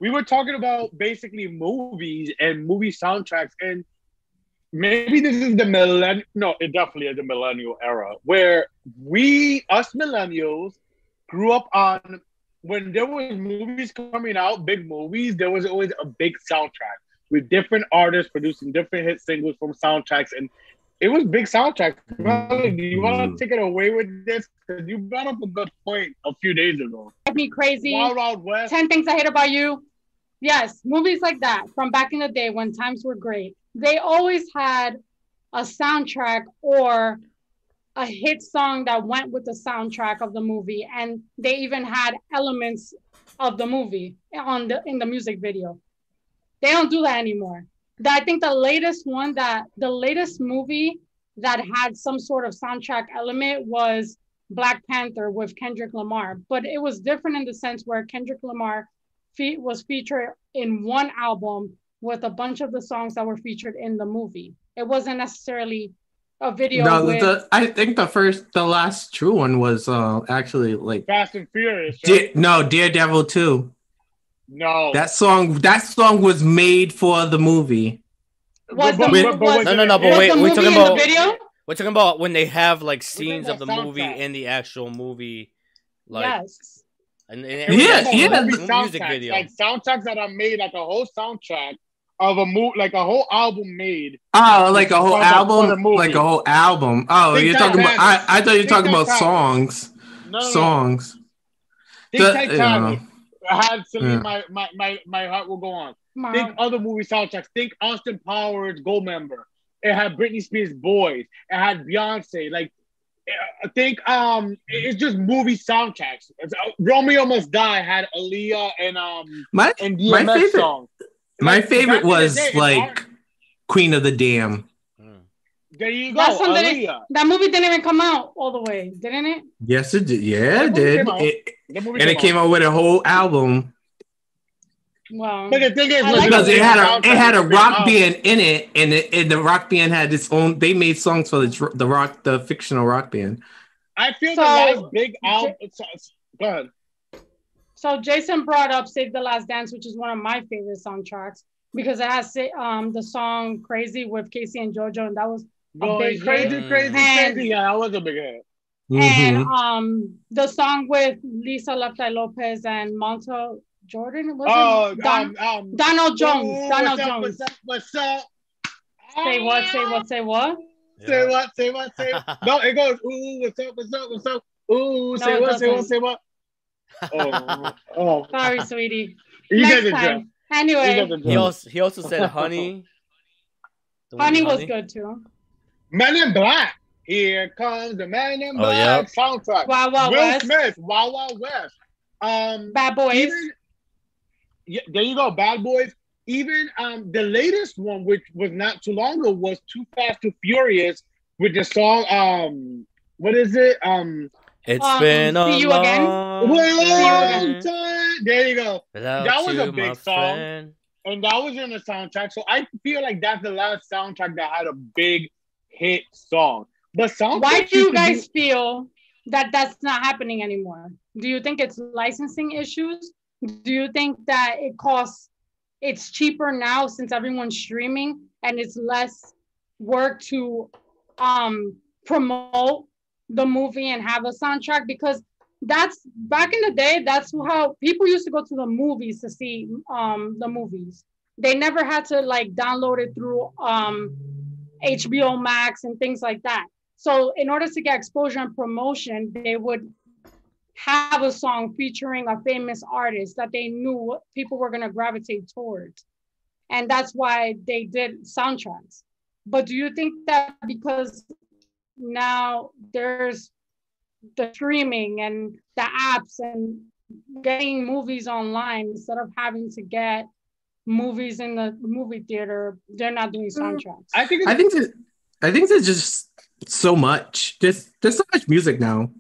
we were talking about basically movies and movie soundtracks, and maybe this is the millennial. No, it definitely is the millennial era where we, us millennials, grew up on when there was movies coming out, big movies. There was always a big soundtrack with different artists producing different hit singles from soundtracks, and it was big soundtracks. Melanie, do you want to mm. take it away with this? Because you brought up a good point a few days ago. Drive me crazy. Wild Wild West. 10 Things I Hate About You. Yes, movies like that from back in the day when times were great. They always had a soundtrack or a hit song that went with the soundtrack of the movie and they even had elements of the movie on the in the music video. They don't do that anymore. I think the latest one that the latest movie that had some sort of soundtrack element was Black Panther with Kendrick Lamar, but it was different in the sense where Kendrick Lamar fe- was featured in one album with a bunch of the songs that were featured in the movie. It wasn't necessarily a video No, with the, I think the first, the last true one was uh actually like Fast and Furious. Dare, no Daredevil two. no. That song, that song was made for the movie. was the, But- mo- but- but was, was No, no, no, but wait, we're talking about- the video? We're talking about when they have like scenes of the about movie in the actual movie, like yes. and, and Yeah, yeah. mu- music soundtracks, video. Like soundtracks that are made, like a whole soundtrack of a movie, like a whole album made. Oh, like a whole For the- for the album, like a whole album. Oh, Think you're talking about. I, I thought you were Think talking about Titanic. songs, No, no, no. songs. Think The- Titanic. I had Celine, Yeah. my, my, my, my heart will go on. Wow. Think other movie soundtracks. Think Austin Powers, Goldmember. It had Britney Spears' Boys. It had Beyonce. Like, I think um, it's just movie soundtracks. It's, uh, Romeo Must Die had Aaliyah and um My and My favorite- song. My Like, favorite was day, like hard. Queen of the Damned. Mm. There you go, That's. That movie didn't even come out all the way, didn't it? Yes, it did. Yeah, it did. It, The movie and it came out with a whole album Well, But the thing is, like because the it had a it had a rock out. band in it, and, it, and the rock band had its own. They made songs for the the rock the fictional rock band. I feel So- the last big album. Go ahead. So Jason brought up "Save the Last Dance," which is one of my favorite soundtracks because it has um the song "Crazy" with K-Ci and JoJo, and that was Going big crazy, hit. crazy, And- crazy. Yeah, that was a big hit. and Mhm. um the song with Lisa Left Eye Lopez and Montell Jordan was Oh, it? Don- um, um, Donald Jones. ooh, Donald what's up, Jones. What's up? What's up? Say what? Say what? Say what? Say what? Say what? Say what? No, it goes. Ooh, what's up? What's up? What's up? Ooh, No, say it what? Say what? Say what? Oh, oh. Sorry, sweetie. You Next guys are time. drunk. Anyway, guys are He also he also said honey. The one Honey was good too. Men in Black. Here comes the Men in Oh, Black yeah. soundtrack. Wild Wild Will West. Smith, Wild Wild West. Um, Bad Boys. even yeah, there you go, Bad Boys. Even um, the latest one, which was not too long ago, was Too Fast, Too Furious with the song. Um, what is it? Um, It's Um, been a See You Again? long long time time. There you go. without That was a big song. friend. And that was in the soundtrack. So I feel like that's the last soundtrack that had a big hit song. But soundtracks Why do you guys be- feel that that's not happening anymore? Do you think it's licensing issues? Do you think that it costs, it's cheaper now since everyone's streaming and it's less work to um, promote the movie and have a soundtrack? Because that's back in the day, that's how people used to go to the movies to see um, the movies. They never had to like download it through um, HBO Max and things like that. So in order to get exposure and promotion, they would have a song featuring a famous artist that they knew people were going to gravitate towards. And that's why they did soundtracks. But do you think that because now there's the streaming and the apps and getting movies online instead of having to get movies in the movie theater, they're not doing soundtracks? I think I think that I think there's just so much. There's there's so much music now.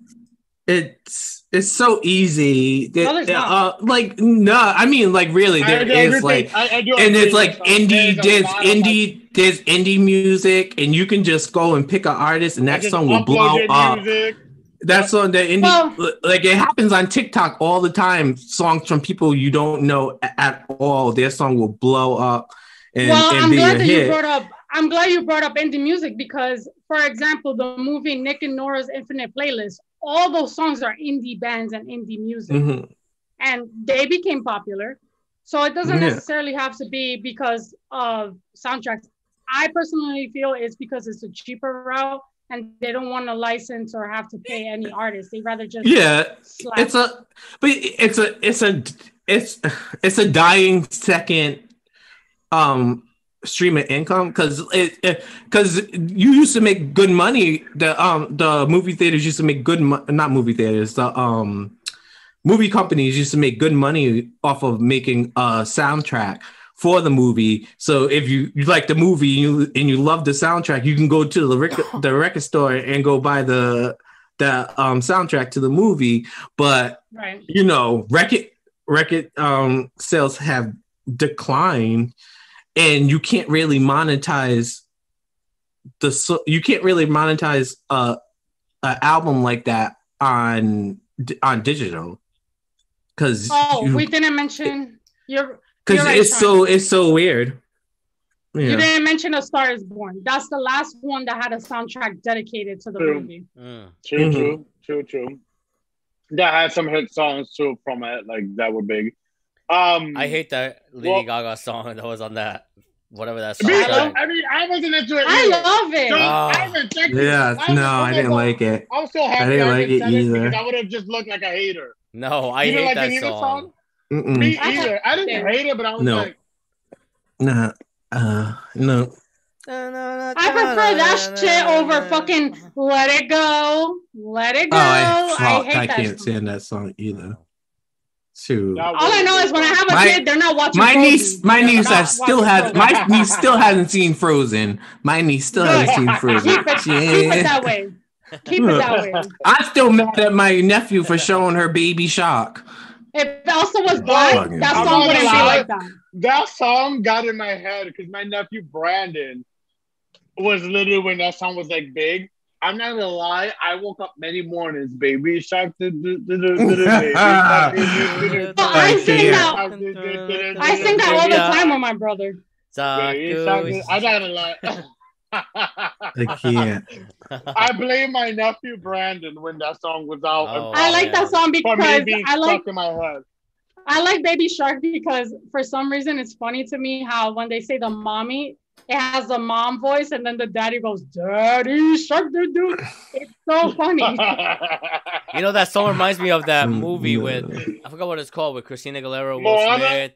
It's it's so easy. No, Uh, like no, I mean like really I there do is agree- like I, I and it's like indie There's a there's indie there's indie music and you can just go and pick an artist and that just song will blow up. music. That song that indie Well- like it happens on TikTok all the time. Songs from people you don't know at all. Their song will blow up and, well, and I'm be glad a that you brought up. I'm glad you brought up indie music because, for example, the movie Nick and Nora's Infinite Playlist, all those songs are indie bands and indie music, Mhm. and they became popular. So it doesn't Yeah. necessarily have to be because of soundtracks. I personally feel it's because it's a cheaper route, and they don't want to license or have to pay any artist. They rather just Yeah, slap. it's a but it's a it's a it's it's a dying second um stream of income because it because you used to make good money the um the movie theaters used to make good mo- not movie theaters the um movie companies used to make good money off of making a soundtrack for the movie. So if you, you like the movie you and you love the soundtrack you can go to the record the record store and go buy the the um soundtrack to the movie. But right. you know record record um sales have declined and you can't really monetize the you can't really monetize a, a album like that on on digital. Because Oh, we didn't mention you're because right, it's Sean. so it's so weird You didn't mention A Star Is Born. That's the last one that had a soundtrack dedicated to the True. movie. Mm. True, Mhm. true, true, true. That had some hit songs too from it, like that were big. Um, I hate that Lady Well- Gaga song that was on that whatever that song. I I, love- I mean, I wasn't into it. I love it. So, Ah. I haven't it. yeah I no i oh didn't my like it I'm so happy I didn't like didn't it said it either. I would have just looked like a hater. No, I You didn't hate like that any of the song. Mm-mm. Me either. I didn't Yeah. hate it, but I was No. like, nah uh no I prefer that shit over fucking Let It Go. Let It Go. Oh, I, fuck, hate I that can't song. stand that song either. Shoot. that All I know is when I have a My- kid, they're not watching. My Frozen. niece, my They're niece not has still watching has my niece still hasn't seen Frozen. My niece still hasn't seen Frozen. Keep it, She keep it that way. Keep it that way. I'm still mad at my nephew for showing her Baby Shark. If Elsa was black, Fucking- that song not wouldn't be like that. that song got in my head because my nephew Brandon was literally when that song was like big. I'm not gonna lie, I woke up many mornings, baby shark. Oh, I sing that. I sing that all the time with my brother. Baby shark, du- I'm not gonna lie. I can't. I blame my nephew Brandon when that song was out. Oh, I like that song because I like stuck in my head. I like Baby Shark because for some reason it's funny to me how when they say the mommy, it has the mom voice and then the daddy goes, Daddy Shark doo doo. It's so funny. You know that song reminds me of that Mm, movie yeah. with I forgot what it's called with Christina Aguilera, Will Moana? Smith.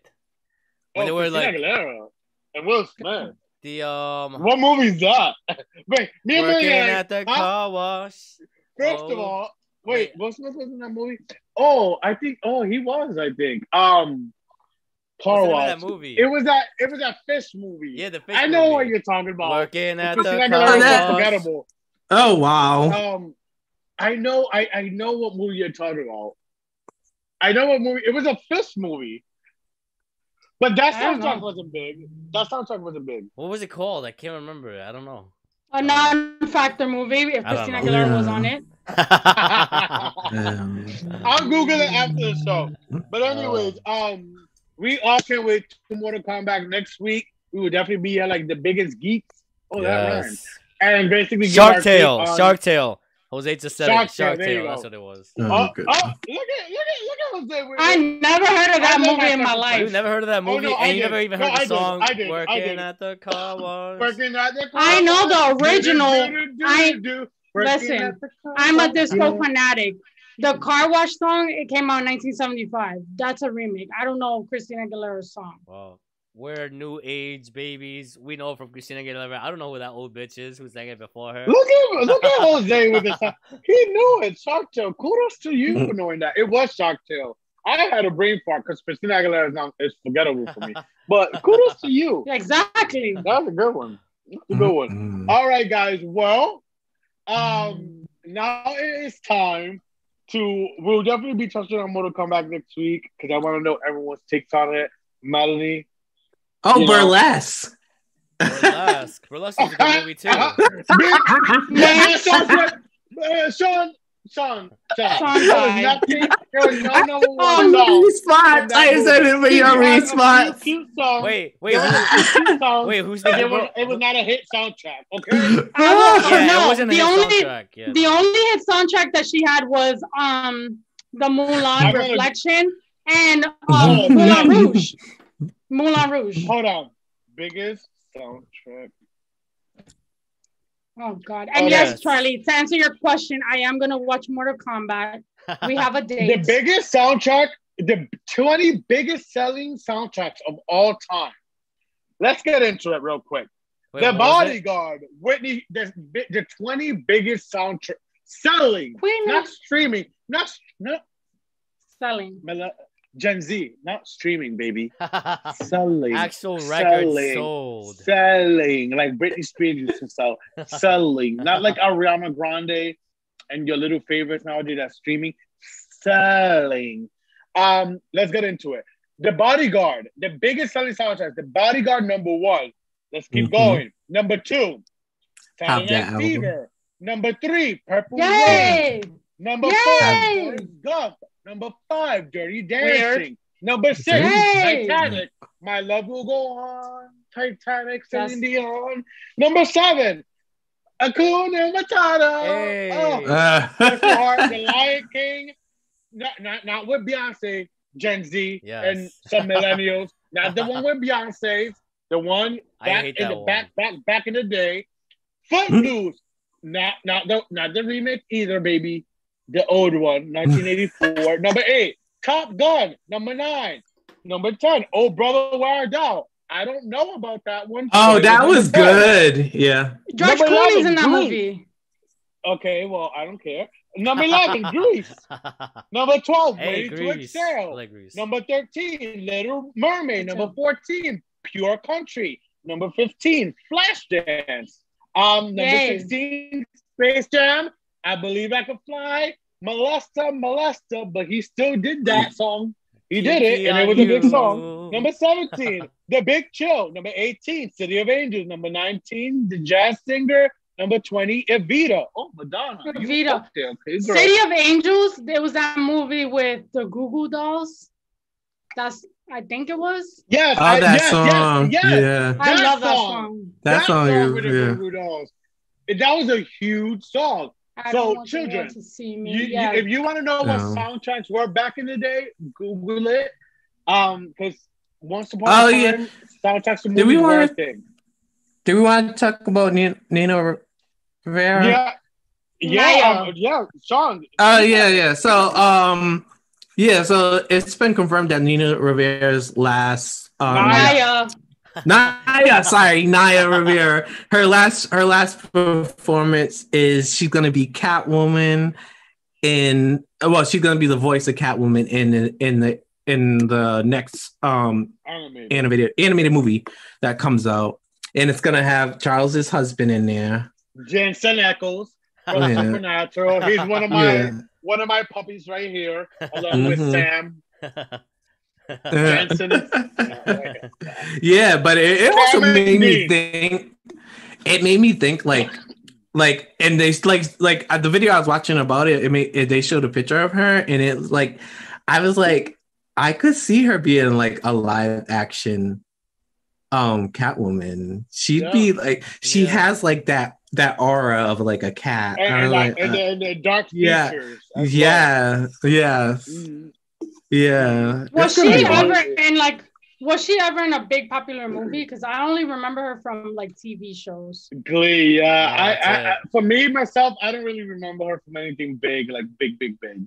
When they Oh, were Christina like Aguilera and Will Smith. The um What movie's that? Wait, me and working Lily, at the huh? car wash. First of Oh. all, wait, Wait. Will Smith was in that movie? Oh, I think. Oh, he was. I think. Um, car What's the name wash. that movie? It was that. It was that fish movie. yeah, the fish I know movie. what you're talking about. Working at the Christina car Aguilera was that- wash. unforgettable. Oh wow. Um, I know. I I know what movie you're talking about. I know what movie. It was a fish movie. But that I don't soundtrack wasn't big. That soundtrack wasn't big. What was it called? I can't remember. it. I don't know. A non-factor movie if Christina know. Aguilera was on it. Um, I'll Google it after the show. But anyways, um, we all can't wait for Mortal Kombat next week. We will definitely be at like the biggest geeks. Oh, that rhymed. yes. And basically, Shark Tale. Shark Tale. Jose just said Shark it. Tale, Shark there Tale. That's what it was. oh, Oh, oh, look at look at look at Jose. I never heard of that movie in my my life. You've never heard of that Oh, movie, no, I and you never even heard I the song I did. I "Working did. at the car wash." Working at the I know the original. I- Working listen, at the car I'm a disco fanatic. The car wash song, it came out in 1975. That's a remake. I don't know Christina Aguilera's song. Well, we're new age babies. We know from Christina Aguilera. I don't know who that old bitch is who sang it before her. Look at look at Jose with this. He knew it. Shark Tale. Kudos to you for knowing that. It was Shark Tale. I had a brain fart because Christina Aguilera is not is forgettable for me. But kudos to you. Exactly. That was a good one. That's a good one. Mm. All right, guys. Well, um, now it is time to. We'll definitely be touching on Mortal Kombat next week because I want to know everyone's takes on it. Melanie. Oh, You know- burlesque. Burlesque. Burlesque is a good movie too. Man, Sean, uh, Sean, Sean, Sean, Sean there was died. nothing. There was no number Oh, one song. Respot. I said it for your had a few response. cute songs. Wait, wait, There who, a few cute songs, wait, who's the it was, it was not a hit soundtrack. Okay. I will- Yeah, no, it wasn't a the hit only soundtrack. Yeah. the only hit soundtrack that she had was um the Mulan Reflection and um, Oh, Moulin. Rouge. Moulin Rouge. Hold on. Biggest soundtrack. Oh God! Oh, and Oh, yes, yes. Charlie. To answer your question, I am gonna watch Mortal Kombat. We have a date. The date. biggest soundtrack, the 20 biggest selling soundtracks of all time. Let's get into it real quick. Wait, the what was it? Bodyguard, Whitney, the, the 20 biggest soundtrack selling, Queen not streaming, not, not selling. Mel- Gen Z, not streaming, baby. Selling. Actual records selling, sold. Selling, like Britney Spears used to sell. selling, not like Ariana Grande and your little favorites nowadays that's streaming. Selling. Um, let's get into it. The Bodyguard, the biggest selling soundtrack. The Bodyguard number one. Let's keep Mhm. going. Number two, Have Saturday Night. Fever. Number three, Purple Rain. Number Yay! four, Forrest Gump. Number five, Dirty Dancing. Number six, Yay! Titanic. My love will go on. Titanic, Celine Yes. Dion. Number seven, Akuna Matata. Hey. Oh, Uh, bless heart, The Lion King. Not, not, not with Beyonce, Gen Z, Yes. and some millennials. not the one with Beyonce. The one back in the one. back, back, back in the day. Footloose. not, not the, not the remake either, baby. The old one, 1984. Number eight, Top Gun. Number nine. Number 10, Oh Brother Where Art Thou? I don't know about that one. oh, It that was 10. good. Yeah. George Number Clooney's 11, in that Groove. movie. Okay, well, I don't care. Number 11, Grease. Number 12, hey, Waiting to Exhale. like Number 13, Little Mermaid. Number 14, Pure Country. Number 15, Flashdance. Um, number Yay. 16, Space Jam. I Believe I Can Fly. Molesta, Molesta, but he still did that song. He did it, and it was a big song. Number 17, The Big Chill. Number 18, City of Angels. Number 19, The Jazz Singer. Number 20, Evita. Oh, Madonna. Evita. up okay. City of Angels. There was that movie with the Goo Goo Dolls. That's I think it was. Yes, Oh, I- that yes, song. Yes, yes. Yeah. I That love that song. song. That song with is the yeah. Goo Goo Dolls. That was a huge song. I So, don't want the world children, to see me. You, yeah. you, if you want to know what soundtracks were back in the day, Google it. Um, because once upon Oh, a yeah. time, soundtracks to Did we movies were a wanna- thing. Do we want to talk about Nina, Nina Rivera? Yeah, yeah, um, yeah. Sean. Oh yeah, yeah. So um yeah, so it's been confirmed that Nina Rivera's last um Naya. Naya, sorry, Naya Rivera. Her last her last performance is she's gonna be Catwoman in well, she's gonna be the voice of Catwoman in the in the in the next um Animated. animated animated movie that comes out. And it's gonna have Charles's husband in there. Jensen Ackles from Oh, yeah. Supernatural. He's one of my Yeah. one of my puppies right here, along with Mhm. Sam. Jensen. yeah, but it, it also made me me. think. It made me think like, like, and they like like uh, the video I was watching about it. It made it, they showed a picture of her, and it was like, I was like, I could see her being like a live action, um, Catwoman. She'd Yeah. be like, she Yeah. has like that that aura of like a cat. and, I and, like, like, and, uh, the, and the dark yeah. features. as well. yeah, yeah, Mhm. Yeah. Was she ever in like? Was she ever in a big popular movie? Because I only remember her from like TV shows. Glee, yeah. Yeah, I, I, I, for me myself, I don't really remember her from anything big, like big, big, big.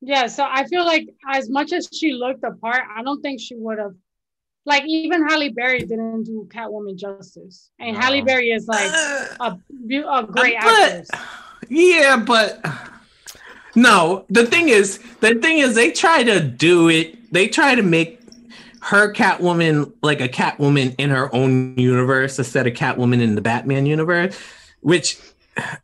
Yeah, so I feel like as much as she looked the part, I don't think she would have. Like even Halle Berry didn't do Catwoman justice, and No. Halle Berry is like Uh, a a great But- actress. Yeah, but no. The thing is, the thing is, they try to do it. They try to make her Catwoman like a Catwoman in her own universe instead of Catwoman in the Batman universe, which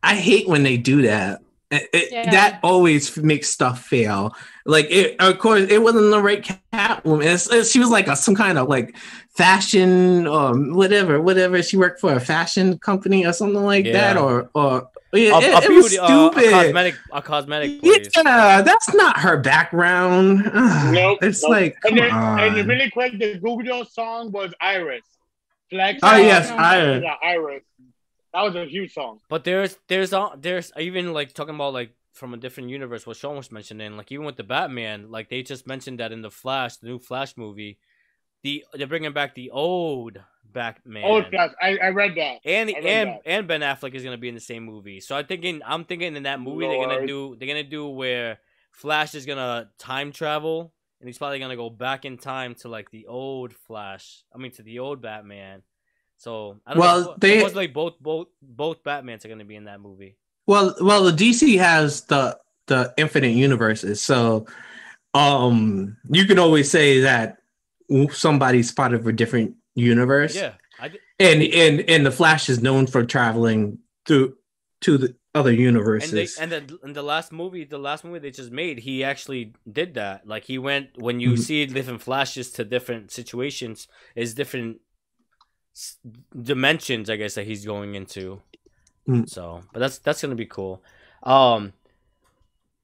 I hate when they do that. It- it- Yeah. That always makes stuff fail. Like, it, of course, it wasn't the right Catwoman. It's, it's- she was like a, some kind of like fashion or whatever, whatever. She worked for a fashion company or something like that, or or Yeah, a, it, a it was beauty, uh, a stupid. cosmetic, a cosmetic place. yeah, that's not her background. Ugh, Nope, it's nope. like, come and then, on. and really quick, the Goo Goo song was Iris. Flex. oh yes, Yeah. I. Yeah, Iris. That was a huge song. But there's there's uh, there's even like talking about like from a different universe what Sean was mentioning like even with the Batman like they just mentioned that in the Flash the new Flash movie the they're bringing back the old Batman Oh, yes, I, I read that. and I read and that. and Ben Affleck is gonna be in the same movie so I'm thinking I'm thinking in that movie they're gonna do they're gonna do where Flash is gonna time travel and he's probably gonna go back in time to like the old Flash I mean to the old Batman. So I don't Well, know. they- it was like both both both Batmans are gonna be in that movie. Well, well, the DC has the the infinite universes, so um, you can always say that somebody's part of a different universe. Yeah, I and and and the Flash is known for traveling through to the other and they universes. and the in the last movie, the last movie they just made, he actually did that. Like he went when you Mhm. see different flashes to different situations, is different dimensions, I guess that he's going into. Mm. So, but that's that's gonna be cool. Um,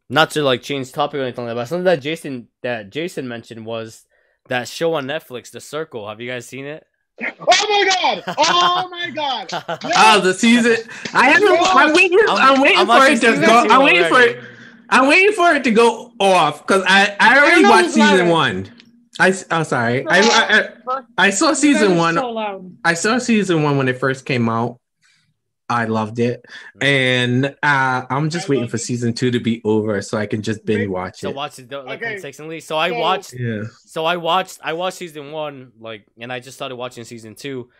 not to like change topic or anything like that. But something that Jason that Jason mentioned was that show on Netflix, The Circle. Have you guys seen it? Oh my god! Oh my god! oh, the season. I haven't. I'm waiting. I'm, waiting I'm for it to go. I'm waiting for it. I'm waiting for it to go off because I I already know watched it's loud. season one. I'm sorry. I, I I I saw season one. So. I saw season one when it first came out. I loved it, and uh, I'm just I waiting for it. season two to be over so I can just binge watch So it. watch it like Okay. consistently. So I So- watched Yeah. So I watched I watched season one, like and I just started watching season two.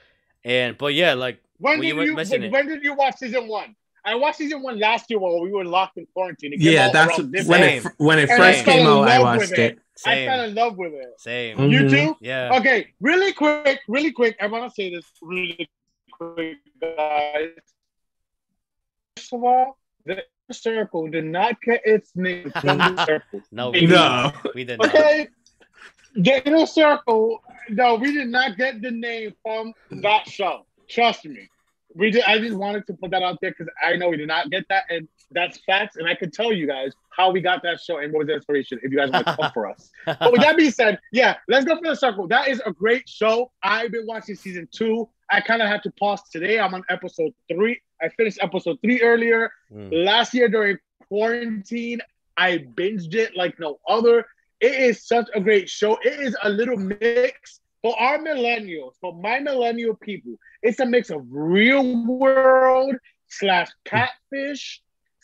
And but yeah, like When Well, did you were you mentioning when, did you watch season one? I watched season one last year while we were locked in quarantine. It Yeah, out that's when it when it first came out. I watched it. it. I fell in love with it. Same. Mhm. You too? Yeah. Okay, really quick, really quick. I want to say this really quick, guys. First of all, the circle did not get its name from the circle. No, we, No. we did not. Okay, the inner circle. No, we did not get the name from that show. Trust me. We did. I just wanted to put that out there because I know we did not get that, and that's facts. And I could tell you guys how we got that show and what was the inspiration. If you guys want to come for us. But with that being said, yeah, let's go for the circle. That is a great show. I've been watching season two. I kind of had to pause today. I'm on episode three. I finished episode three earlier. Mm. Last year during quarantine, I binged it like no other. It is such a great show. It is a little mix for our millennials, for my millennial people. It's a mix of real world slash catfish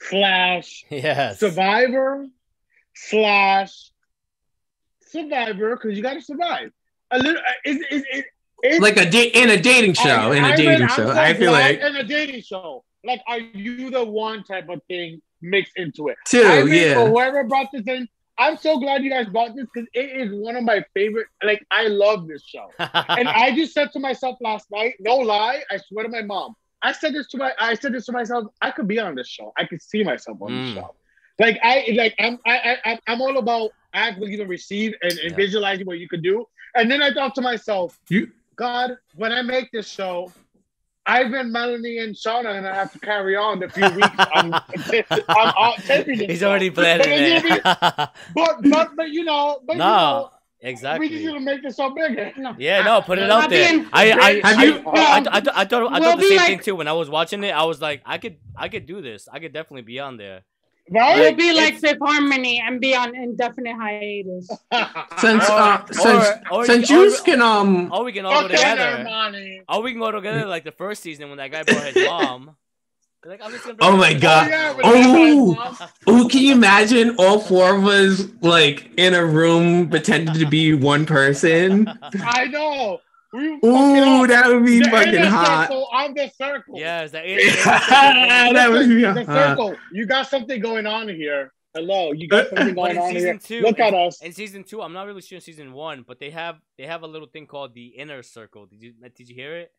slash Yes. survivor slash survivor because you got to survive. A little, it, it, it, it's Like a date in a dating show. in a I- dating I'm show. I feel like in a dating show. Like, are you the one type of thing mixed into it? too. I mean, yeah. Whoever brought this in, I'm so glad you guys brought this because it is one of my favorite. Like, I love this show, and I just said to myself last night, no lie, I swear to my mom, I said this to my, I said this to myself, I could be on this show. I could see myself on Mm. this show. Like I, like I'm, I, I, I'm all about act, believe, and receive, and, and Yeah. visualizing what you could do. And then I thought to myself, You God, when I make this show, Ivan, Melanie, and Shauna, and I have to carry on the few weeks I'm, I'm out taping this. He's show. already planning But you'll it. be- But, but, but you know, but no, you know, we just exactly. gonna make this show bigger. No. Yeah, no, put it out there. I, I, Have I, you- I, I, I, thought- I thought, I thought We'll the same like- thing too. When I was watching it, I was like, I could, I could do this. I could definitely be on there. Right? We'll be like it's- Fifth Harmony and be on indefinite hiatus. since uh, or- since or- since you can um Oh, we can all go together. Armani. Oh, we can go together like the first season when that guy brought his mom. Like, I'm just Oh my God. yeah, Oh. that. Oh, can you imagine all four of us like in a room pretending to be one person? I know. We Ooh, that would be The fucking inner hot. circle on the circle. Yes, that that would be the hot. circle. You got something going on here. Hello, you got something going in on season here. two, Look at us. In season two, I'm not really sure in season one, but they have they have a little thing called the inner circle. Did you did you hear it?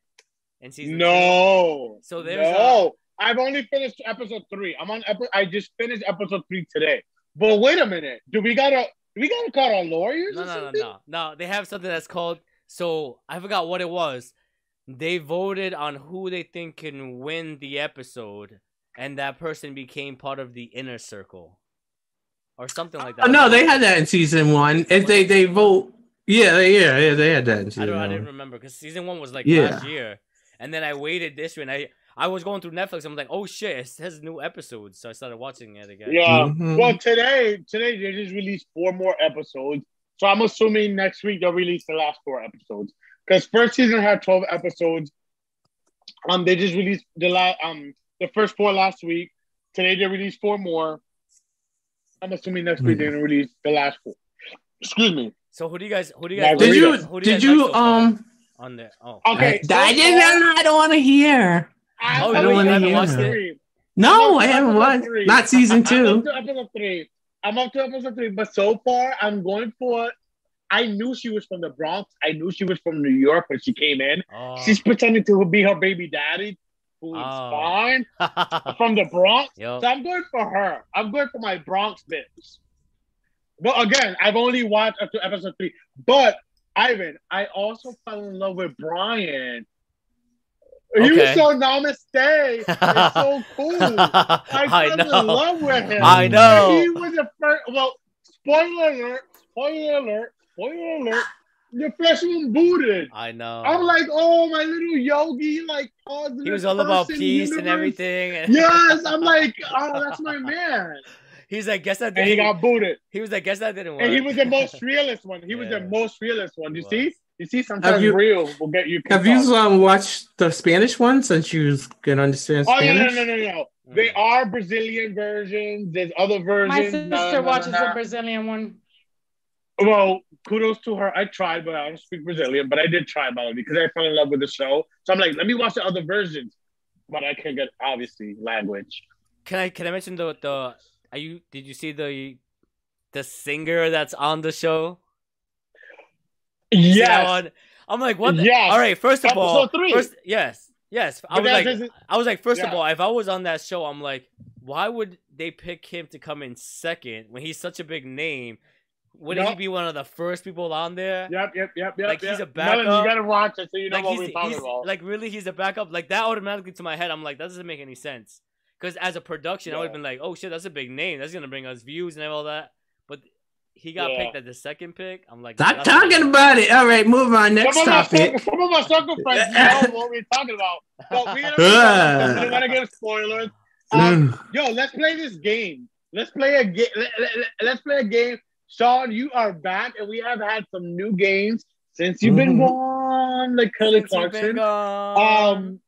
In season two? No. So there's no. I've only finished episode three. I'm on episode. I just finished episode three today. But wait a minute. Do we gotta? Do we gotta call our lawyers? No, or no, no, no, no. They have something that's called. So I forgot what it was. They voted on who they think can win the episode, and that person became part of the inner circle, or something like that. Oh, no, they had that in season one. If they they vote, yeah, they- yeah, yeah, they had that in I season don't. I didn't remember because season one was like Yeah. last year, and then I waited this year, and I I was going through Netflix. I'm like, oh shit, it has new episodes, so I started watching it again. Yeah. Mhm. Well, today, today they just released four more episodes. So I'm assuming next week they'll release the last four episodes. Because first season had 12 episodes. Um, they just released the last um the first four last week. Today they released four more. I'm assuming next week Hmm. they're gonna release the last four. Excuse me. So who do you guys? Who do you guys? Did who do you guys- who do did you like so um? on there? Oh, Okay. I, I didn't. I don't want to hear. I, Oh, I don't you want to haven't hear. watched it? No, I'm I up to haven't watched. Not season two. to episode three. I'm up to episode three, but so far I'm going for. I knew she was from the Bronx. I knew she was from New York when she came in. oh. She's pretending to be her baby daddy, who is Oh. fine from the Bronx. Yo, So I'm going for her. I'm going for my Bronx bitch. But again, I've only watched up to episode three. But Ivan, I also fell in love with Brian. He was so namaste. It's so cool. I I fell know. in love with him. I know. He was the first. Well, spoiler alert! Spoiler alert! Spoiler alert! The flesh one booted. I know. I'm like, oh, my little yogi, like positive. he was all about peace and everything. And Yes, I'm like, oh, that's my man. he's like, guess that And he didn't. He got booted. He was like, guess that didn't work. And he was the most realist one. He was the most realist one. You see? Was. You see, sometimes you- real will get you. Have kicked you um, watched the Spanish one since you can understand Spanish. Oh no, no, no, no, no. Mm. They are Brazilian versions. There's other versions. My sister No, no, no, watches the Brazilian one. Well, kudos to her. I tried, but I don't speak Brazilian. But I did try Melody because I fell in love with the show. So I'm like, let me watch the other versions. But I can't get obviously language. Can I can I mention the the are you did you see the the singer that's on the show? See that Yes. one? I'm like, what? The? Yes. All right, first of all, Episode three. first, yes, yes. I But was like, I was like, first of all, if I was on that show, I'm like, why would they pick him to come in second when he's such a big name? Wouldn't he be one of the first people on there? Yep, yep, yep, yep. Like, yep. he's a backup. you gotta watch it so you know like what we're talking about. like really he's a backup. Like that automatically to my head, I'm like, that doesn't make any sense. Because as a production, I would have been like, oh shit, that's a big name. That's gonna bring us views and all that. But he got Yeah. picked at the second pick. I'm like, Stop talking about it. All right, move on. Next some, of my, topic. some of my circle friends know what we're talking about. But we don't we don't want to give spoilers. Um, yo, let's play this game. Let's play a game. Let, let, us play a game. Sean, you are back, and we have had some new games since you've been Mhm. gone, like Kelly Since you've been Clarkson. Um,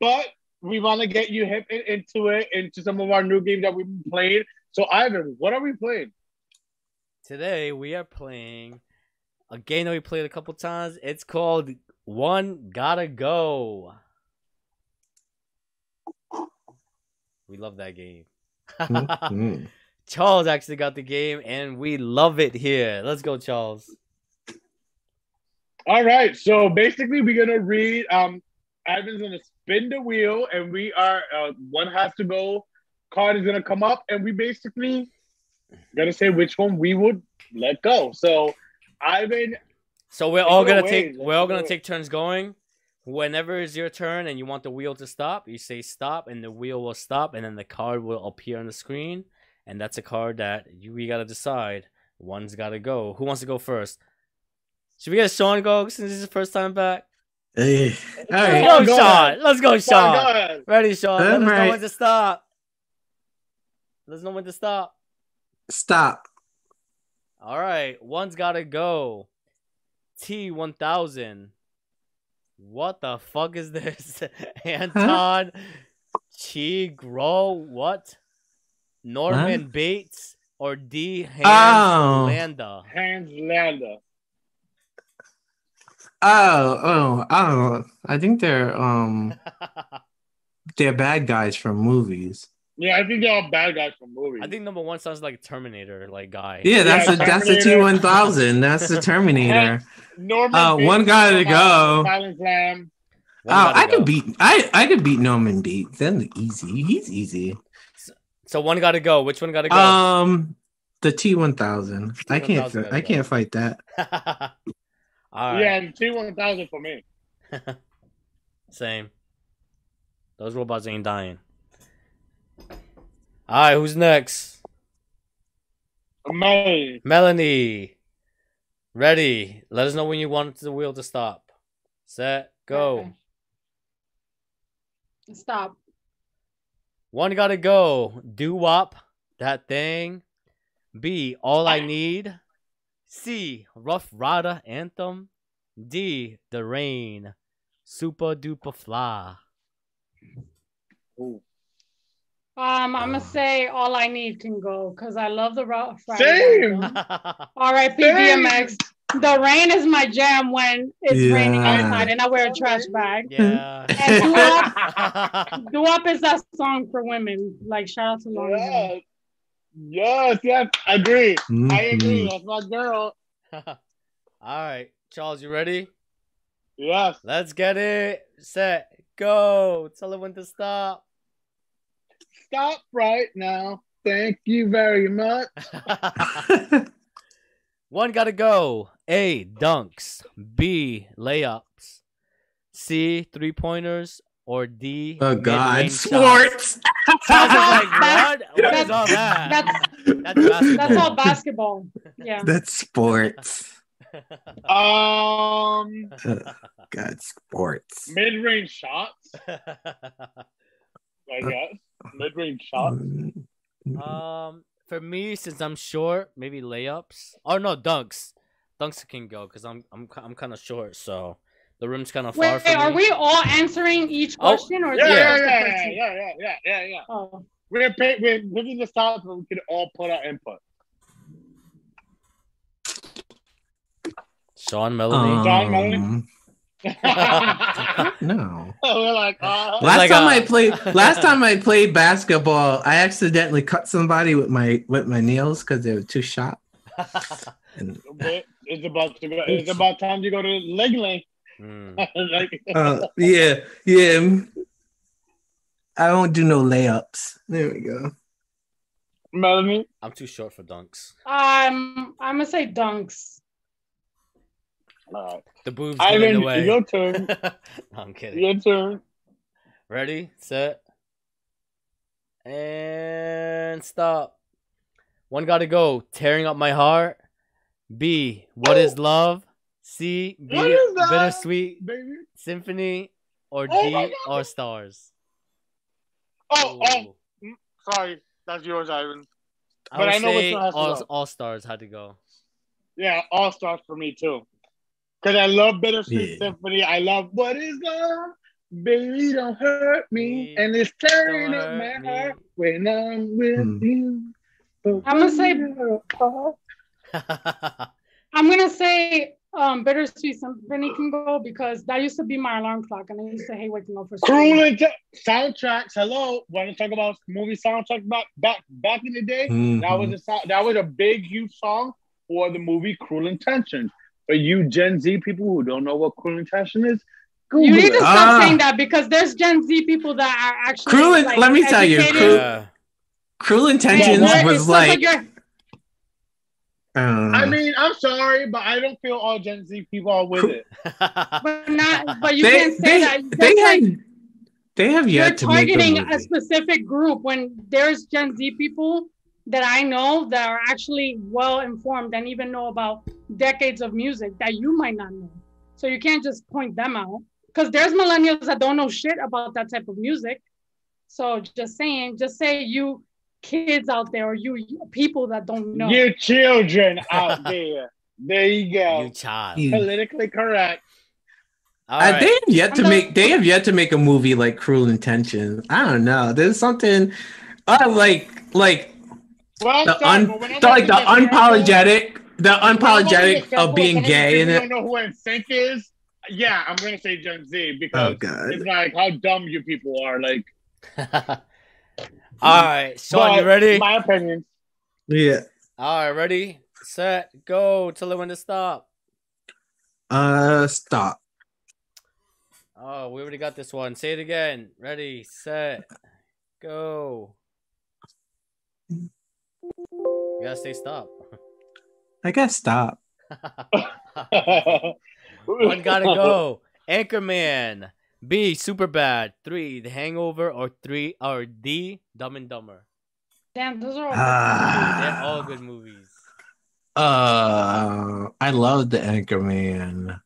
but we want to get you hip into it, into some of our new games that we've been playing. So, Ivan, what are we playing? Today we are playing a game that we played a couple times. It's called One Gotta Go. We love that game. Mm. Charles actually got the game and we love it here. Let's go, Charles. All right. So basically, we're gonna read. Um, Ivan's gonna spin the wheel, and we are uh, one has to go. Card is gonna come up, and we basically gonna say which one we would let go. So, Ivan, So we're all gonna away. take we're all gonna take turns going. Whenever it's your turn and you want the wheel to stop, you say stop and the wheel will stop and then the card will appear on the screen. And that's a card that you we gotta decide. One's gotta go. Who wants to go first? Should we get Sean go since this is his first time back? Hey. All Let's go, go Sean. ahead. Let's go, Sean, Sean. go. Ready, Sean. Let us know when to stop. Let us know when to stop. Stop. All right, one's gotta go. T one thousand. What the fuck is this? Anton Chigurh. What? Norman Bates or D Hans Oh. Landa? Hans Landa. Oh, oh, oh. I think they're um they're bad guys from movies. Yeah, I think they're all bad guys from movies. I think number one sounds like Terminator, like guy. Yeah, that's Yeah, a that's the T one thousand. That's the Terminator. Norman. Uh, Bates one guy to go. Silent Slam. One Oh, gotta I go. could beat I I could beat Norman Bates. Then easy. He's easy. So one gotta go. Which one gotta go? Um, the T one thousand. I can't. T1000 I go. can't fight that. All right. Yeah, T one thousand for me. Same. Those robots ain't dying. All right, who's next? Man. Melanie. Ready. Let us know when you want the wheel to stop. Set, go. Okay. Stop. One gotta go. Do wop. That thing. B. All I need. C. Rough Rider anthem. D. The rain. Super duper fly. Ooh. Um, I'm gonna uh, say all I need can go because I love the rough Rider Same. anthem. R.I.P. Same. DMX. The rain is my jam when it's raining outside and I wear a trash bag. yeah. Hmm. And doo-wop, doo-wop is that song for women. Like shout out to Lauryn. Yes. Yes, yes. Agree. I mm-hmm. agree. That's my girl. All right, Charles, you ready? Yes. Let's get it. Set, go. Tell it when to stop. Stop right now. Thank you very much. One gotta go. A. Dunks. B. Layups. C. Three pointers. Or D. Oh mid-range God, shots. sports. I like, That's- what? What is that's- all that? That's That's basketball. that's all basketball. Yeah. That's sports. Um, God, sports. mid-range shots. I guess mid-range shots. Mm. um, for me, since I'm short, maybe layups. Oh no, dunks. Dunks can go because I'm I'm I'm kind of short, so the room's kind of far Wait, are me. we all answering each Oh, question or Yeah, yeah, yeah, yeah, yeah, yeah, yeah, yeah, yeah. Oh. We're pay- we're giving the stop so we can all put our input. Sean Melanie. John Melanie? No. we're like, uh, Last like time a- I played, last time I played basketball, I accidentally cut somebody with my with my nails because they were too sharp. And, it's about to go. It's about time to go to leg length. Hmm. like, uh, yeah, yeah. I don't do no layups. There we go. Melanie. I'm too short for dunks. Um, I'm gonna say dunks. Right. The boobs get in the way. your turn. no, I'm kidding. Your turn. Ready, set, and stop. One gotta go. Tearing up my heart. B. What is love? C. B, What is that? bittersweet Baby. symphony. Or Oh D. Or stars. Oh, oh, mm, sorry. That's yours, Ivan. I but I know say to all, all stars had to go. Yeah, all stars for me too. Cause I love Bittersweet Yeah. Symphony. I love What Is Love? Baby, don't hurt me. Me, And it's tearing up my me. heart when I'm with Hmm. you. But I'm gonna say- when you're I'm gonna say um bittersweet symphony can go because that used to be my alarm clock and I used to hate waking up for Cruel school. Soundtracks. Hello, want to talk about movie soundtracks back back back in the day? That Mhm. was a that was a big huge song for the movie Cruel Intentions. For you Gen Z people who don't know what Cruel Intention is, Google You need to stop Ah. saying that because there's Gen Z people that are actually Cruel like, let me tell you, cruel- yeah. Cruel Intentions Yeah, was like like. you're- uh, I mean, I'm sorry, but I don't feel all Gen Z people are with Cru- it. but not but you they, can't say they, that. they That's have like they have you're yet to make a targeting a, specific group when there's Gen Z people that I know that are actually well informed and even know about decades of music that you might not know. So you can't just point them out because there's millennials that don't know shit about that type of music. So just saying, just say you kids out there or you, you people that don't know. You children out there. There you go. you child. Politically correct. All Uh, they have yet to make. not- They have yet to make a movie like Cruel Intentions. I don't know. There's something. I like like Well, the sorry, un, but the, like the gonna unapologetic, the when I'm gonna unapologetic get of being some of gay you in it. don't know who NSYNC is. Yeah, I'm gonna say Gen Z because Oh god. it's like how dumb you people are. Like, All right, Sean, but you ready? My opinion. Yeah. All right, ready, set, go. Tell it when to stop. Uh, stop. Oh, we already got this one. Say it again. Ready, set, go. Gotta say stop. I guess stop. One gotta go. Anchorman. B. Super bad. Three. The Hangover. Or three. Or D. Dumb and Dumber. Damn, those are all. They're all good movies. uh, I love the Anchorman.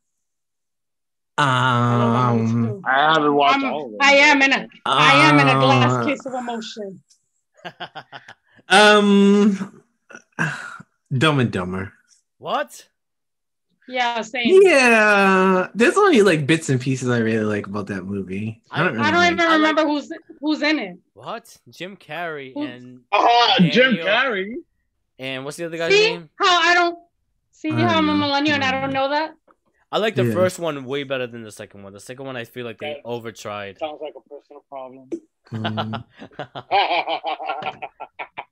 I love that one Um, too. I haven't watched I'm- all of them. I am in a I am in a glass uh, case of emotion. Um, Dumb and Dumber. what? Yeah, same. Yeah, there's only like bits and pieces I really like about that movie. I don't. I Really don't like- even I like- remember who's who's in it. What? Jim Carrey Who- and Ah, Jim Carrey. and what's the other guy's See name? how I don't see I how I'm a millennial and I don't know that. I like the Yeah. first one way better than the second one. The second one I feel like they That- overtried. Sounds like a personal problem. Um,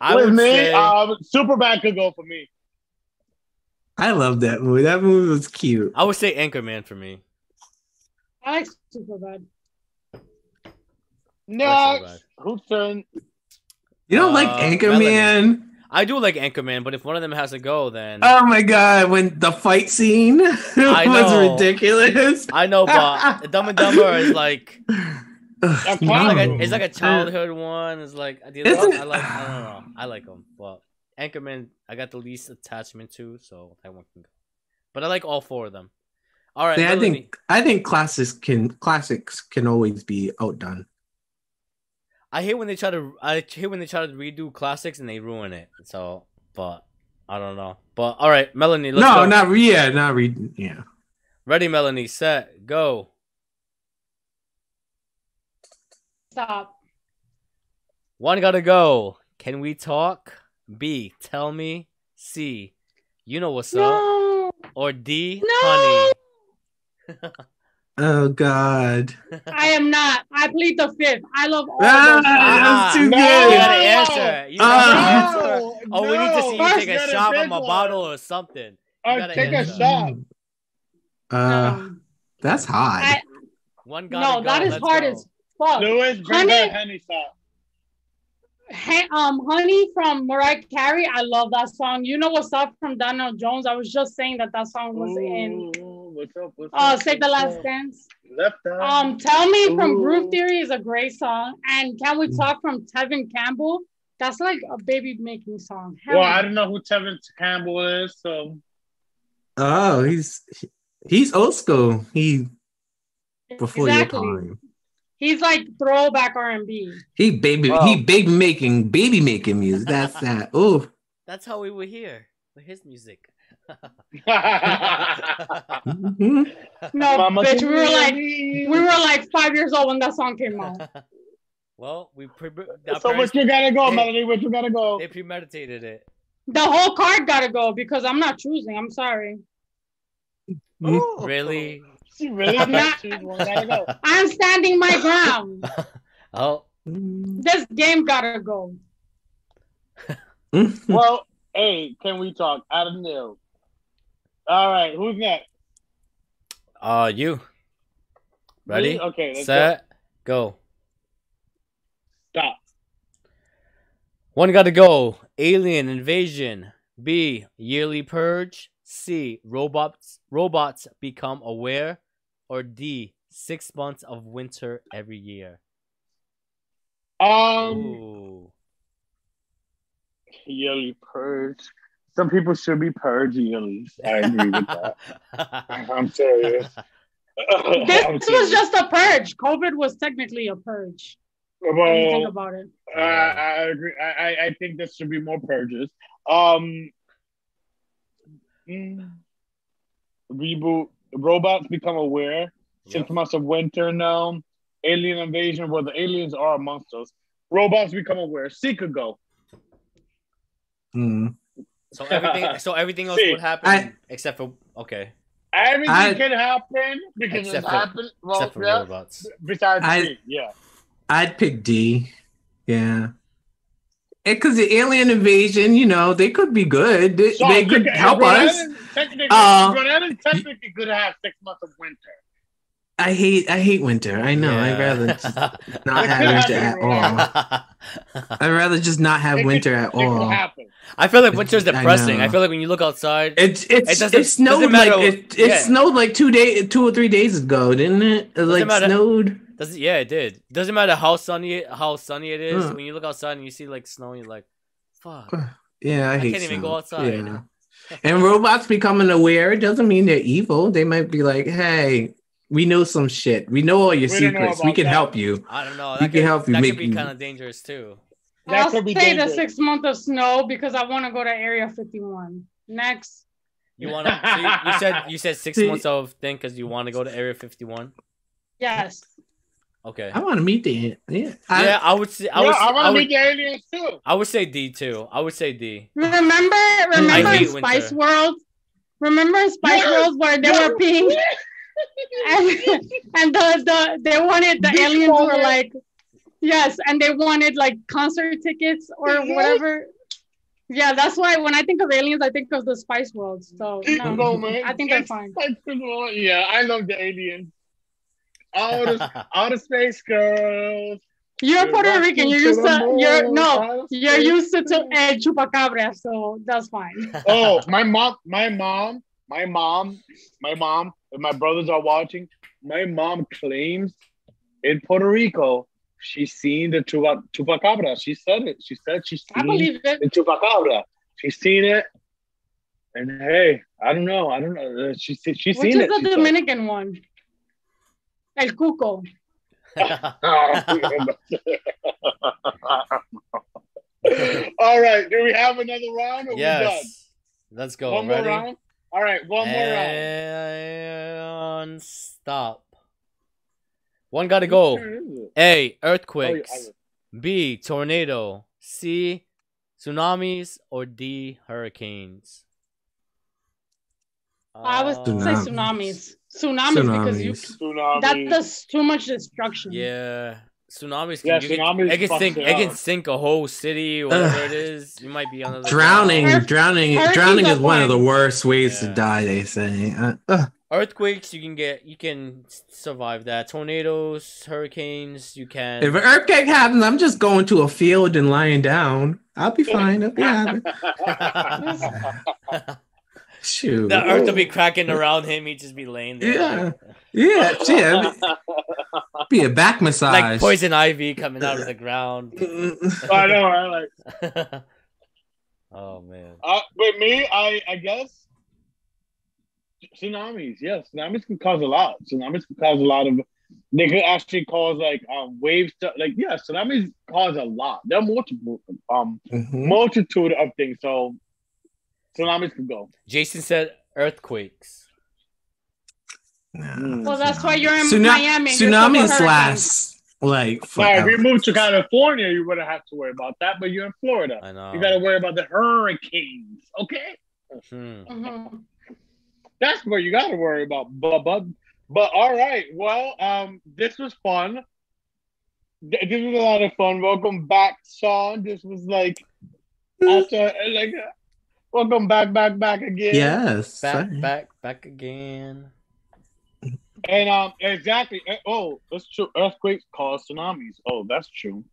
I With would me, say um, Superbad could go for me. I love that movie. That movie was cute. I would say Anchorman for me. I like Superbad. Next, whose turn? You don't like Uh, Anchorman? I do like Anchorman, but if one of them has to go, then Oh my god, when the fight scene I was know. ridiculous. I know, but Dumb and Dumber is like Ugh, That's it's like, a, it's like a childhood one. It's like I, I like I don't know. I like them, but Anchorman I got the least attachment to, so that one can go. But I like all four of them. All right, I think I think classics can classics can always be outdone. I hate when they try to. I hate when they try to redo classics and they ruin it. So, but I don't know. But all right, Melanie, let's no, go. not re- yeah, not re- yeah. Ready, Melanie? Set, go. Stop. One gotta go. Can we talk? B. Tell me. C. You know what's up. No, Or D. No! Honey. Oh god. I am not. I plead the fifth. I love all Ah, those. Ah, that's too no. You good. gotta answer. You Ah. gotta answer. Oh, we need to see you First, take a shot pick from a bottle or something. Uh, gotta take a shot. Uh, Um, that's hot. I, One gotta no, go. that is Let's hard go. as fuck. Lewis, bring Honey- that Henny shot. Hey, um, Honey from Mariah Carey. I love that song. You know what's up from Donell Jones. I was just saying that that song was in what's up? What's uh, up? Save the Last up? Dance. Left eye. Um, Tell Me from Groove Theory is a great song. And Can We Mm. Talk from Tevin Campbell? That's like a baby making song. Hell well. I don't know who Tevin Campbell is, so oh, he's he's old school. He before exactly. your time. He's like throwback R&B. He baby Wow. he baby making baby making music. That's that. Oh, That's how we were here with his music. No, Mama bitch, we were like we were like five years old when that song came out. well, we pre- our So parents, what you gotta go, Hey. Melanie? What you gotta go? they premeditated it. The whole card gotta go because I'm not choosing. I'm sorry. Ooh. Really? She really I'm not- choose one. Gotta go. I'm standing my ground. oh, This game gotta go. Well, hey, can we talk? I don't know. All right, who's next? uh, you ready? Me? Okay, let's Set, go. go. Stop. One gotta go. Alien invasion. B. Yearly purge. C. Robots robots become aware. Or D. Six months of winter every year. Um, Ooh. yearly purge. Some people should be purged yearly. I agree with that. I'm serious. This I'm was just a purge. COVID was technically a purge. When you think about it. I, I agree. I, I- I think there should be more purges. Um, mm, reboot. Robots become aware. Six Yep. months of winter now. Alien invasion. where the aliens are amongst us. Robots become aware. C could go. Mm. So everything so everything else See, would happen I- except for okay. Everything I- can happen because Except it for- happened. Well, except for yeah, robots. besides I- C, yeah. I'd pick D. Yeah. Because the alien invasion, you know, they could be good. They, So, they could technically, help Grenada us. Technically, Uh, Grenada technically could have six months of winter. I hate I hate winter. I know. I'd rather just not have winter at all. I'd rather just not have It could- winter at all. I feel like winter's I depressing. I, know. feel like when you look outside, It's It it's doesn't- it, snowed like it, it yeah. snowed like two day two or three days ago, didn't it? It like matter- snowed. Does yeah, it did. Doesn't matter how sunny how sunny it is. Mm. When you look outside and you see like snow, you're like, "Fuck." Yeah, I, I hate can't even go outside. Yeah. And robots becoming aware doesn't mean they're evil. They might be like, "Hey, we know some shit. We know all your We secrets. We can that. help you." I don't know. We That can could, help you that make could be you- kind of dangerous too. That I'll could be say the six month of snow because I want to go to Area 51. Next. You want to? So you, you said you said six months of thing because you want to go to Area 51. Yes. Okay. I want to meet the yeah. I, yeah, I would say. I yeah, would. I I want to would, meet the aliens too. I would say D too. I would say D. Remember, remember hate in winter. Spice World? Remember Spice Yes, World where they yes. were pink and, and the, the they wanted the Beach aliens were like yes, and they wanted like concert tickets or Yes. whatever. Yeah, that's why when I think of aliens, I think of the Spice World. So no, going. I think they're fine. like, come on. Yeah, I love the aliens. Outer, the space girls. You're You're Puerto Rican. You're used rocking to you're no, you're used to, to girls. uh, chupacabra, so that's fine. oh, my mom, my mom, my mom, my mom, if my brothers are watching, my mom claims in Puerto Rico, she's seen the chupa, chupacabra. She said it. She said she's I seen believe it. the chupacabra. She's seen it. And hey, I don't know. I don't know. Uh, She's she's Which seen is it. the she said. Dominican one? El Cuco. All right. Do we have another round? Or we done? yes. Let's go. One Ready? more round. All right. One more round. Stop. One gotta go. Whose turn? A. Oh, yeah, Earthquakes. I- B. Tornado. C. Tsunamis. Or D. Hurricanes. I would say Uh, tsunamis. Tsunamis, because you Tsunamis. That does too much destruction. Yeah. Tsunamis can, Yeah, you can- tsunamis it can sink it it can sink a whole city, whatever it is. You might be on the Drowning, Hurric- drowning, hurricanes drowning is one of the worst ways Yeah. to die. They say. Uh, uh, Earthquakes, you can get, you can survive that. Tornadoes, hurricanes, you can. if an earthquake happens, I'm just going to a field and lying down. I'll be fine. I'll be happy. Shoot. the earth will be cracking around him. He'd just be laying there. Yeah. Yeah, shit. Be be a back massage. Like poison ivy coming out of the ground. I know, right? Like, oh man. uh, with me, I I guess tsunamis. Yes, tsunamis can cause a lot. Tsunamis can cause a lot of. They could actually cause like um waves. To, like yeah, tsunamis cause a lot. There are multiple um Mhm. multitude of things. So tsunamis could go. Jason said earthquakes. Nah. Well, that's why you're in Tsuna- Miami. and tsunamis last like Now, if you moved to California, you wouldn't have to worry about that. But you're in Florida. I know. You got to worry about the hurricanes. Okay. Hmm. Mhm. That's what you got to worry about. But, but, but all right. Well, um, this was fun. This was a lot of fun. Welcome back, Sean. This was like, after, like, uh, welcome back, back, back again. Yes. Back, sorry. back, back again. And um, exactly. Uh, Oh, that's true. Earthquakes cause tsunamis. Oh, that's true.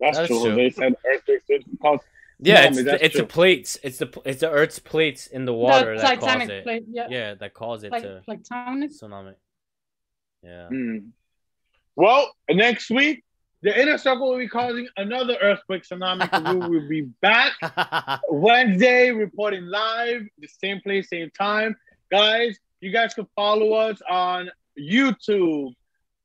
That's, That's true. true. They said earthquakes cause. Yeah, Tsunami, it's that's the, it's the true. plates. It's the it's the Earth's plates in the water The that cause it. plate. Yeah. Yeah, that cause it Like to like tsunami. Yeah. Hmm. Well, next week, the inner circle will be causing another earthquake tsunami. we will be back Wednesday reporting live, the same place, same time. Guys, you guys can follow us on YouTube,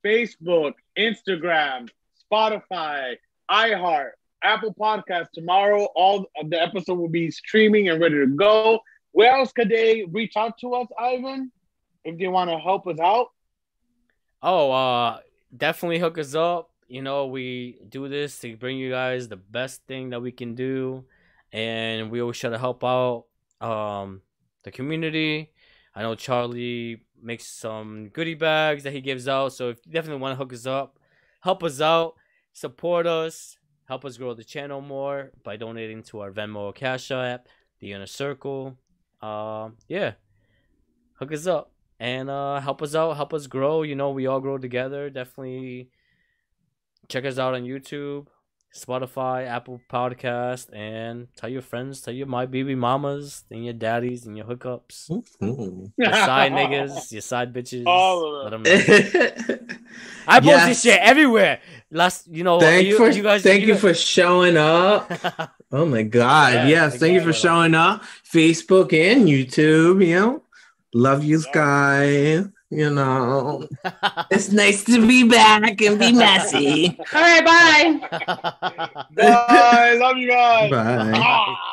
Facebook, Instagram, Spotify, iHeart, Apple Podcast. Tomorrow, all of the episode will be streaming and ready to go. Where else could they reach out to us, Ivan? If they want to help us out? Oh, uh, definitely hook us up. You know, we do this to bring you guys the best thing that we can do, and we always try to help out um the community. I know Charlie makes some goodie bags that he gives out, so if you definitely want to hook us up, help us out, support us, help us grow the channel more by donating to our Venmo or Cash App, the Inner Circle. Um, yeah, hook us up and uh help us out help us grow you know we all grow together definitely check us out on youtube Spotify, Apple Podcast, and tell your friends, tell your my baby mamas, and your daddies, and your hookups, your side niggas, your side bitches. All of Let 'em know. I post Yes. this shit everywhere. Last, you know, thank you, for you guys. thank you, guys- for showing up. Oh my god. Yeah, yes, thank thank you you for for showing up. Facebook and YouTube, you know. Love you guys. You know. It's nice to be back and be messy. All right, bye. Bye. Love you guys. Bye. Ah.